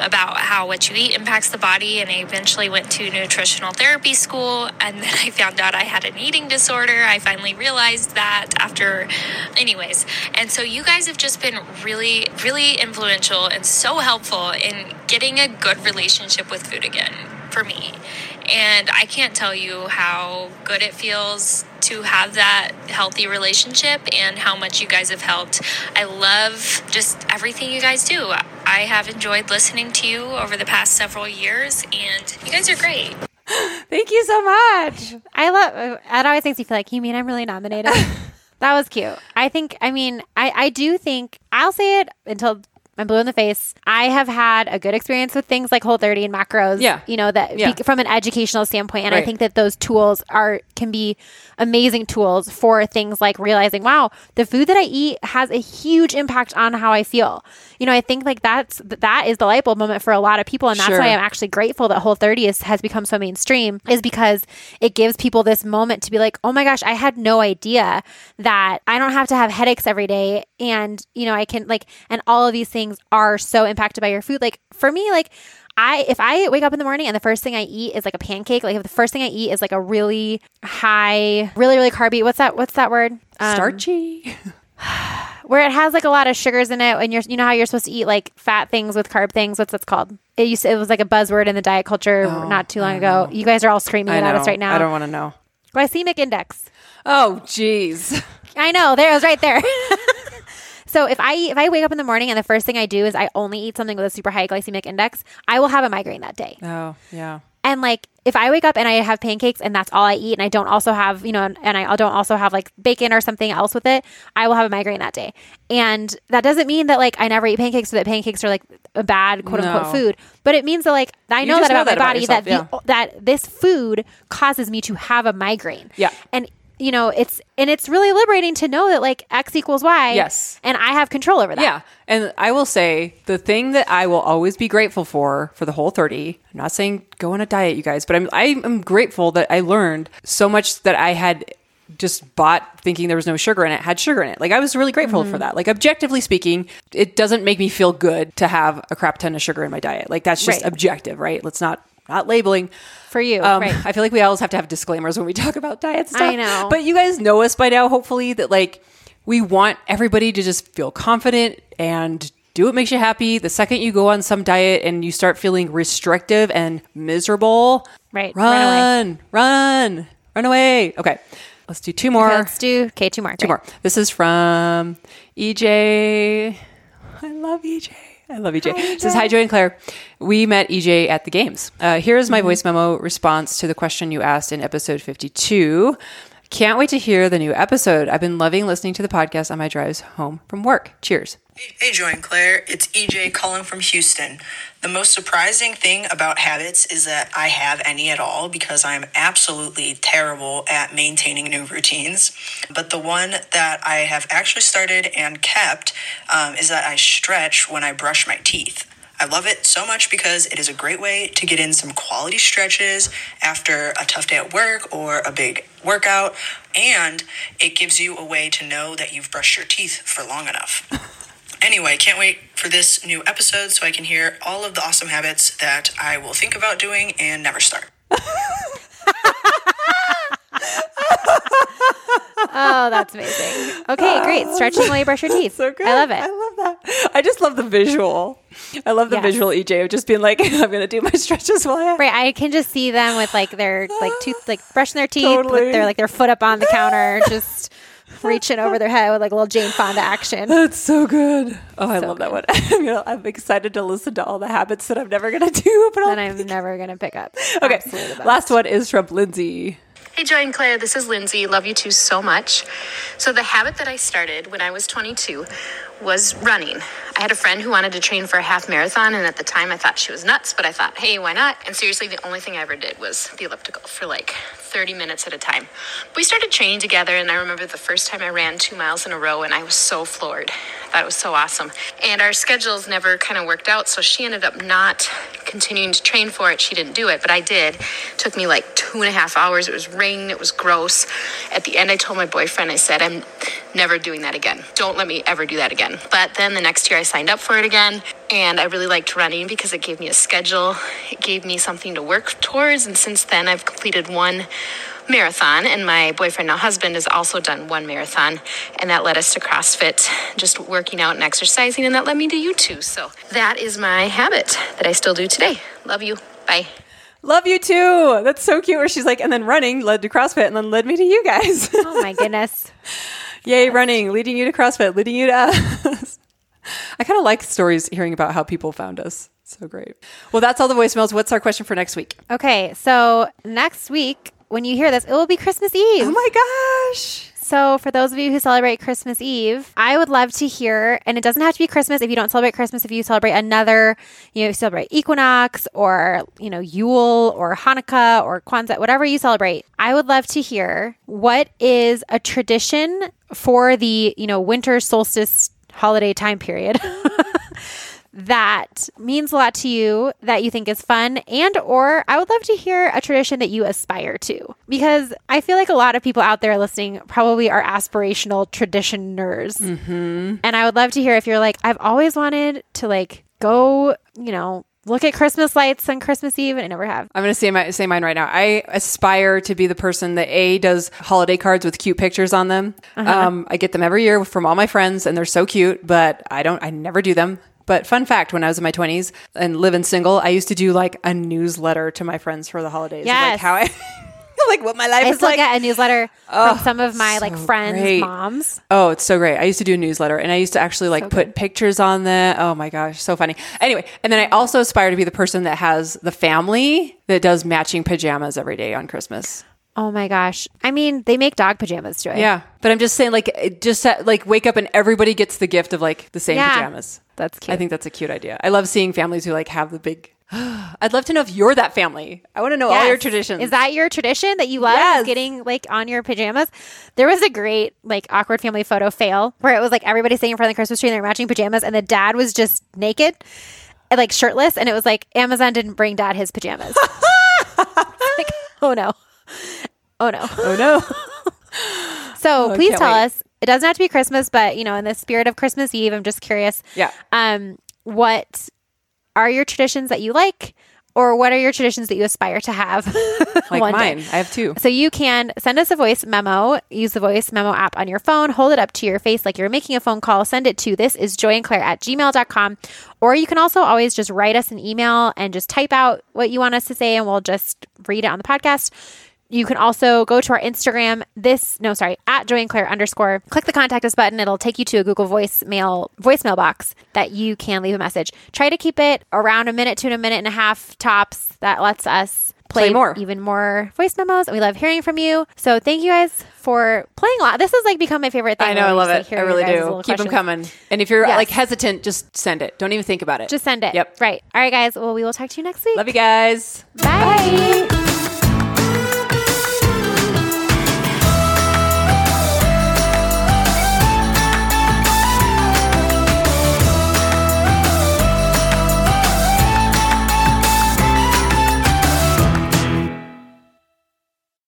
Speaker 6: about how what you eat impacts the body. And I eventually went to nutritional therapy school. And then I found out I had an eating disorder. I finally realized that after, anyways. And so you guys have just been really, really influential and so helpful in getting a good relationship with food again for me. And I can't tell you how good it feels to have that healthy relationship and how much you guys have helped. I love just everything you guys do. I have enjoyed listening to you over the past several years, and you guys are great.
Speaker 1: Thank you so much.
Speaker 2: I love. It always makes me feel like you mean I'm really nominated. that was cute. I think. I mean, I I do think I'll say it until. I'm blue in the face. I have had a good experience with things like Whole30 and macros.
Speaker 1: Yeah.
Speaker 2: You know, that
Speaker 1: Yeah.
Speaker 2: be, from an educational standpoint. And I think that those tools are, can be amazing tools for things like realizing, wow, the food that I eat has a huge impact on how I feel. You know, I think like that's, that is the light bulb moment for a lot of people. And that's
Speaker 1: Sure.
Speaker 2: why I'm actually grateful that Whole30 is, has become so mainstream is because it gives people this moment to be like, oh my gosh, I had no idea that I don't have to have headaches every day. And, you know, I can like, and all of these things are so impacted by your food. Like for me, like, I if I wake up in the morning and the first thing I eat is like a pancake, like if the first thing I eat is like a really high, really really carby. What's that? What's that word? Um,
Speaker 1: Starchy.
Speaker 2: where it has like a lot of sugars in it, and you're you know how you're supposed to eat like fat things with carb things. What's that's called? It used to, it was like a buzzword in the diet culture not too long ago. You guys are all screaming
Speaker 1: I
Speaker 2: it
Speaker 1: know.
Speaker 2: at us right now.
Speaker 1: I don't want to know.
Speaker 2: Glycemic index.
Speaker 1: Oh, jeez.
Speaker 2: I know. There it was right there. so if I if I wake up in the morning and the first thing I do is I only eat something with a super high glycemic index, I will have a migraine that day.
Speaker 1: Oh, yeah.
Speaker 2: And like if I wake up and I have pancakes and that's all I eat and I don't also have, you know, and I don't also have like bacon or something else with it, I will have a migraine that day. And that doesn't mean that like I never eat pancakes or that pancakes are like a bad quote unquote
Speaker 1: No.
Speaker 2: food, but it means that like I
Speaker 1: You
Speaker 2: know that
Speaker 1: know
Speaker 2: about
Speaker 1: that
Speaker 2: my
Speaker 1: about
Speaker 2: body
Speaker 1: yourself,
Speaker 2: that the, that this food causes me to have a migraine.
Speaker 1: Yeah.
Speaker 2: And you know, it's and it's really liberating to know that like X equals Y.
Speaker 1: Yes.
Speaker 2: And I have control over that.
Speaker 1: Yeah. And I will say the thing that I will always be grateful for for the Whole30, I'm not saying go on a diet, you guys, but I'm, I am grateful that I learned so much that I had just bought thinking there was no sugar in it had sugar in it. Like I was really grateful
Speaker 2: Mm-hmm.
Speaker 1: for that. Like objectively speaking, it doesn't make me feel good to have a crap ton of sugar in my diet. Like that's just
Speaker 2: Right.
Speaker 1: objective, right? Let's not not labeling.
Speaker 2: For you.
Speaker 1: Um,
Speaker 2: right.
Speaker 1: I feel like we always have to have disclaimers when we talk about diet stuff.
Speaker 2: I know.
Speaker 1: But you guys know us by now, hopefully, that like we want everybody to just feel confident and do what makes you happy. The second you go on some diet and you start feeling restrictive and miserable,
Speaker 2: Right. Run away.
Speaker 1: Run, run, run away. Okay. Let's do two more.
Speaker 2: Let's do okay, two more.
Speaker 1: Two more. This is from EJ. I love EJ. I love EJ. It says, Hi, Joy and Claire. We met EJ at the games. Uh, here is my voice memo response to the question you asked in episode 52. Can't wait to hear the new episode. I've been loving listening to the podcast on my drives home from work. Cheers.
Speaker 4: Hey, Joy and Claire, it's EJ calling from Houston. The most surprising thing about habits is that I have any at all because I'm absolutely terrible at maintaining new routines. But the one that I have actually started and kept um, is that I stretch when I brush my teeth. I love it so much because it is a great way to get in some quality stretches after a tough day at work or a big workout, and it gives you a way to know that you've brushed your teeth for long enough. Anyway, can't wait for this new episode so I can hear all of the awesome habits that I will think about doing and never start.
Speaker 2: Oh, that's amazing. Okay, great. Stretching while you brush your teeth.
Speaker 1: So good.
Speaker 2: I love it.
Speaker 1: I love that. I just love the visual. I love the
Speaker 2: Yes.
Speaker 1: visual EJ of just being like, I'm going to do my stretches while I
Speaker 2: Right, I can just see them with like their like tooth, like brushing their teeth
Speaker 1: Totally.
Speaker 2: with their like their foot up on the counter, just reaching over their head with like a little Jane Fonda action.
Speaker 1: That's so good. Oh, I love that one. I'm, gonna, I'm excited to listen to all the habits that I'm never going to do. But I'll
Speaker 2: That I'm never gonna pick up.
Speaker 1: Okay.
Speaker 2: Absolutely the best.
Speaker 1: Last one is from Lindsay.
Speaker 7: Hey, Joy and Claire, this is Lindsay. Love you two so much. So, the habit that I started when I was 22 was running. I had a friend who wanted to train for a half marathon, and at the time I thought she was nuts, but I thought, hey, why not? And seriously, the only thing I ever did was the elliptical for like 30 minutes at a time. We started training together, and I remember the first time I ran two miles in a row, and I was so floored. I thought it was so awesome. And our schedules never kind of worked out, so she ended up not continuing to train for it. She didn't do it, but I did. It took me like two and a half hours. It was raining, it was gross. At the end, I told my boyfriend, I said, I'm never doing that again. Don't let me ever do that again. But then the next year, I signed up for it again, and I really liked running because it gave me a schedule, it gave me something to work towards. And since then, I've completed one marathon and my boyfriend now husband has also done one marathon and that led us to crossfit just working out and exercising and that led me to you two so that is my habit that i still do today love you bye
Speaker 1: Love you too. That's so cute. Where she's like, and then running led to CrossFit and then led me to you guys.
Speaker 2: Oh my goodness.
Speaker 1: Yay, running, leading you to CrossFit, leading you to us. I kind of like stories hearing about how people found us. So great. Well, that's all the voicemails. What's our question for next week?
Speaker 2: Okay, so next week when you hear this, it will be Christmas Eve.
Speaker 1: Oh my gosh.
Speaker 2: So, for those of you who celebrate Christmas Eve, I would love to hear, and it doesn't have to be Christmas if you don't celebrate Christmas, if you celebrate another, you know, you celebrate Equinox or, you know, Yule or Hanukkah or Kwanzaa, whatever you celebrate. I would love to hear what is a tradition for the, you know, winter solstice holiday time period. that means a lot to you that you think is fun and or i would love to hear a tradition that you aspire to because i feel like a lot of people out there listening probably are aspirational traditioners mm-hmm. and i would love to hear if you're like i've always wanted to like go you know look at christmas lights on christmas eve and i never have
Speaker 1: I'm going to say, my, say mine right now. I aspire to be the person that A does holiday cards with cute pictures on them. Um, I get them every year from all my friends, and they're so cute, but I don't, I never do them. But fun fact, when I was in my 20s and living single, I used to do like a newsletter to my friends for the holidays.
Speaker 2: Yes.
Speaker 1: Like how I, like what my life
Speaker 2: i
Speaker 1: is
Speaker 2: still
Speaker 1: like.
Speaker 2: get a newsletter from some of my like friends
Speaker 1: great.
Speaker 2: moms
Speaker 1: Oh, it's so great. I used to do a newsletter and I used to actually like put pictures on there. Oh my gosh, so funny. Anyway, and then I also aspire to be the person that has the family that does matching pajamas every day on Christmas.
Speaker 2: oh my gosh i mean they make dog pajamas joy
Speaker 1: Yeah. But I'm just saying like it just uh, like wake up and everybody gets the gift of like the same
Speaker 2: Yeah.
Speaker 1: pajamas.
Speaker 2: That's cute
Speaker 1: I think that's a cute idea. I love seeing families who like have the big I'd love to know if you're that family. I want to know all your traditions.
Speaker 2: Is that your tradition that you love?
Speaker 1: Yes.
Speaker 2: Getting like on your pajamas. There was a great like awkward family photo fail where it was like everybody sitting in front of the Christmas tree and they're matching pajamas, and the dad was just naked, and, like shirtless, and it was like Amazon didn't bring dad his pajamas. like, oh no, oh no.
Speaker 1: oh no.
Speaker 2: So oh,
Speaker 1: I
Speaker 2: please tell
Speaker 1: wait.
Speaker 2: us. It doesn't have to be Christmas, but you know, in the spirit of Christmas Eve, I'm just curious.
Speaker 1: Yeah.
Speaker 2: Um, what are your traditions that you like, or what are your traditions that you aspire to have?
Speaker 1: like
Speaker 2: one day?
Speaker 1: mine. I have two.
Speaker 2: So you can send us a voice memo, use the voice memo app on your phone, hold it up to your face like you're making a phone call, send it to this is joy and claire at gmail.com. Or you can also always just write us an email and just type out what you want us to say and we'll just read it on the podcast. You can also go to our Instagram, this, no, sorry, at Joy and Claire underscore. Click the contact us button. It'll take you to a Google voicemail voicemail box that you can leave a message. Try to keep it around a minute to a minute and a half tops. That lets us play,
Speaker 1: Play more.
Speaker 2: even more voice memos. And we love hearing from you. So thank you guys for playing a lot. This has like become my favorite thing.
Speaker 1: I know. I love
Speaker 2: just,
Speaker 1: it.
Speaker 2: like,
Speaker 1: I really do.
Speaker 2: little
Speaker 1: Keep them coming. And if you're
Speaker 2: Yes.
Speaker 1: like hesitant, just send it. Don't even think about it.
Speaker 2: Just send it.
Speaker 1: Yep.
Speaker 2: Right. All right, guys. Well, we will talk to you next week.
Speaker 1: Love you guys.
Speaker 2: Bye.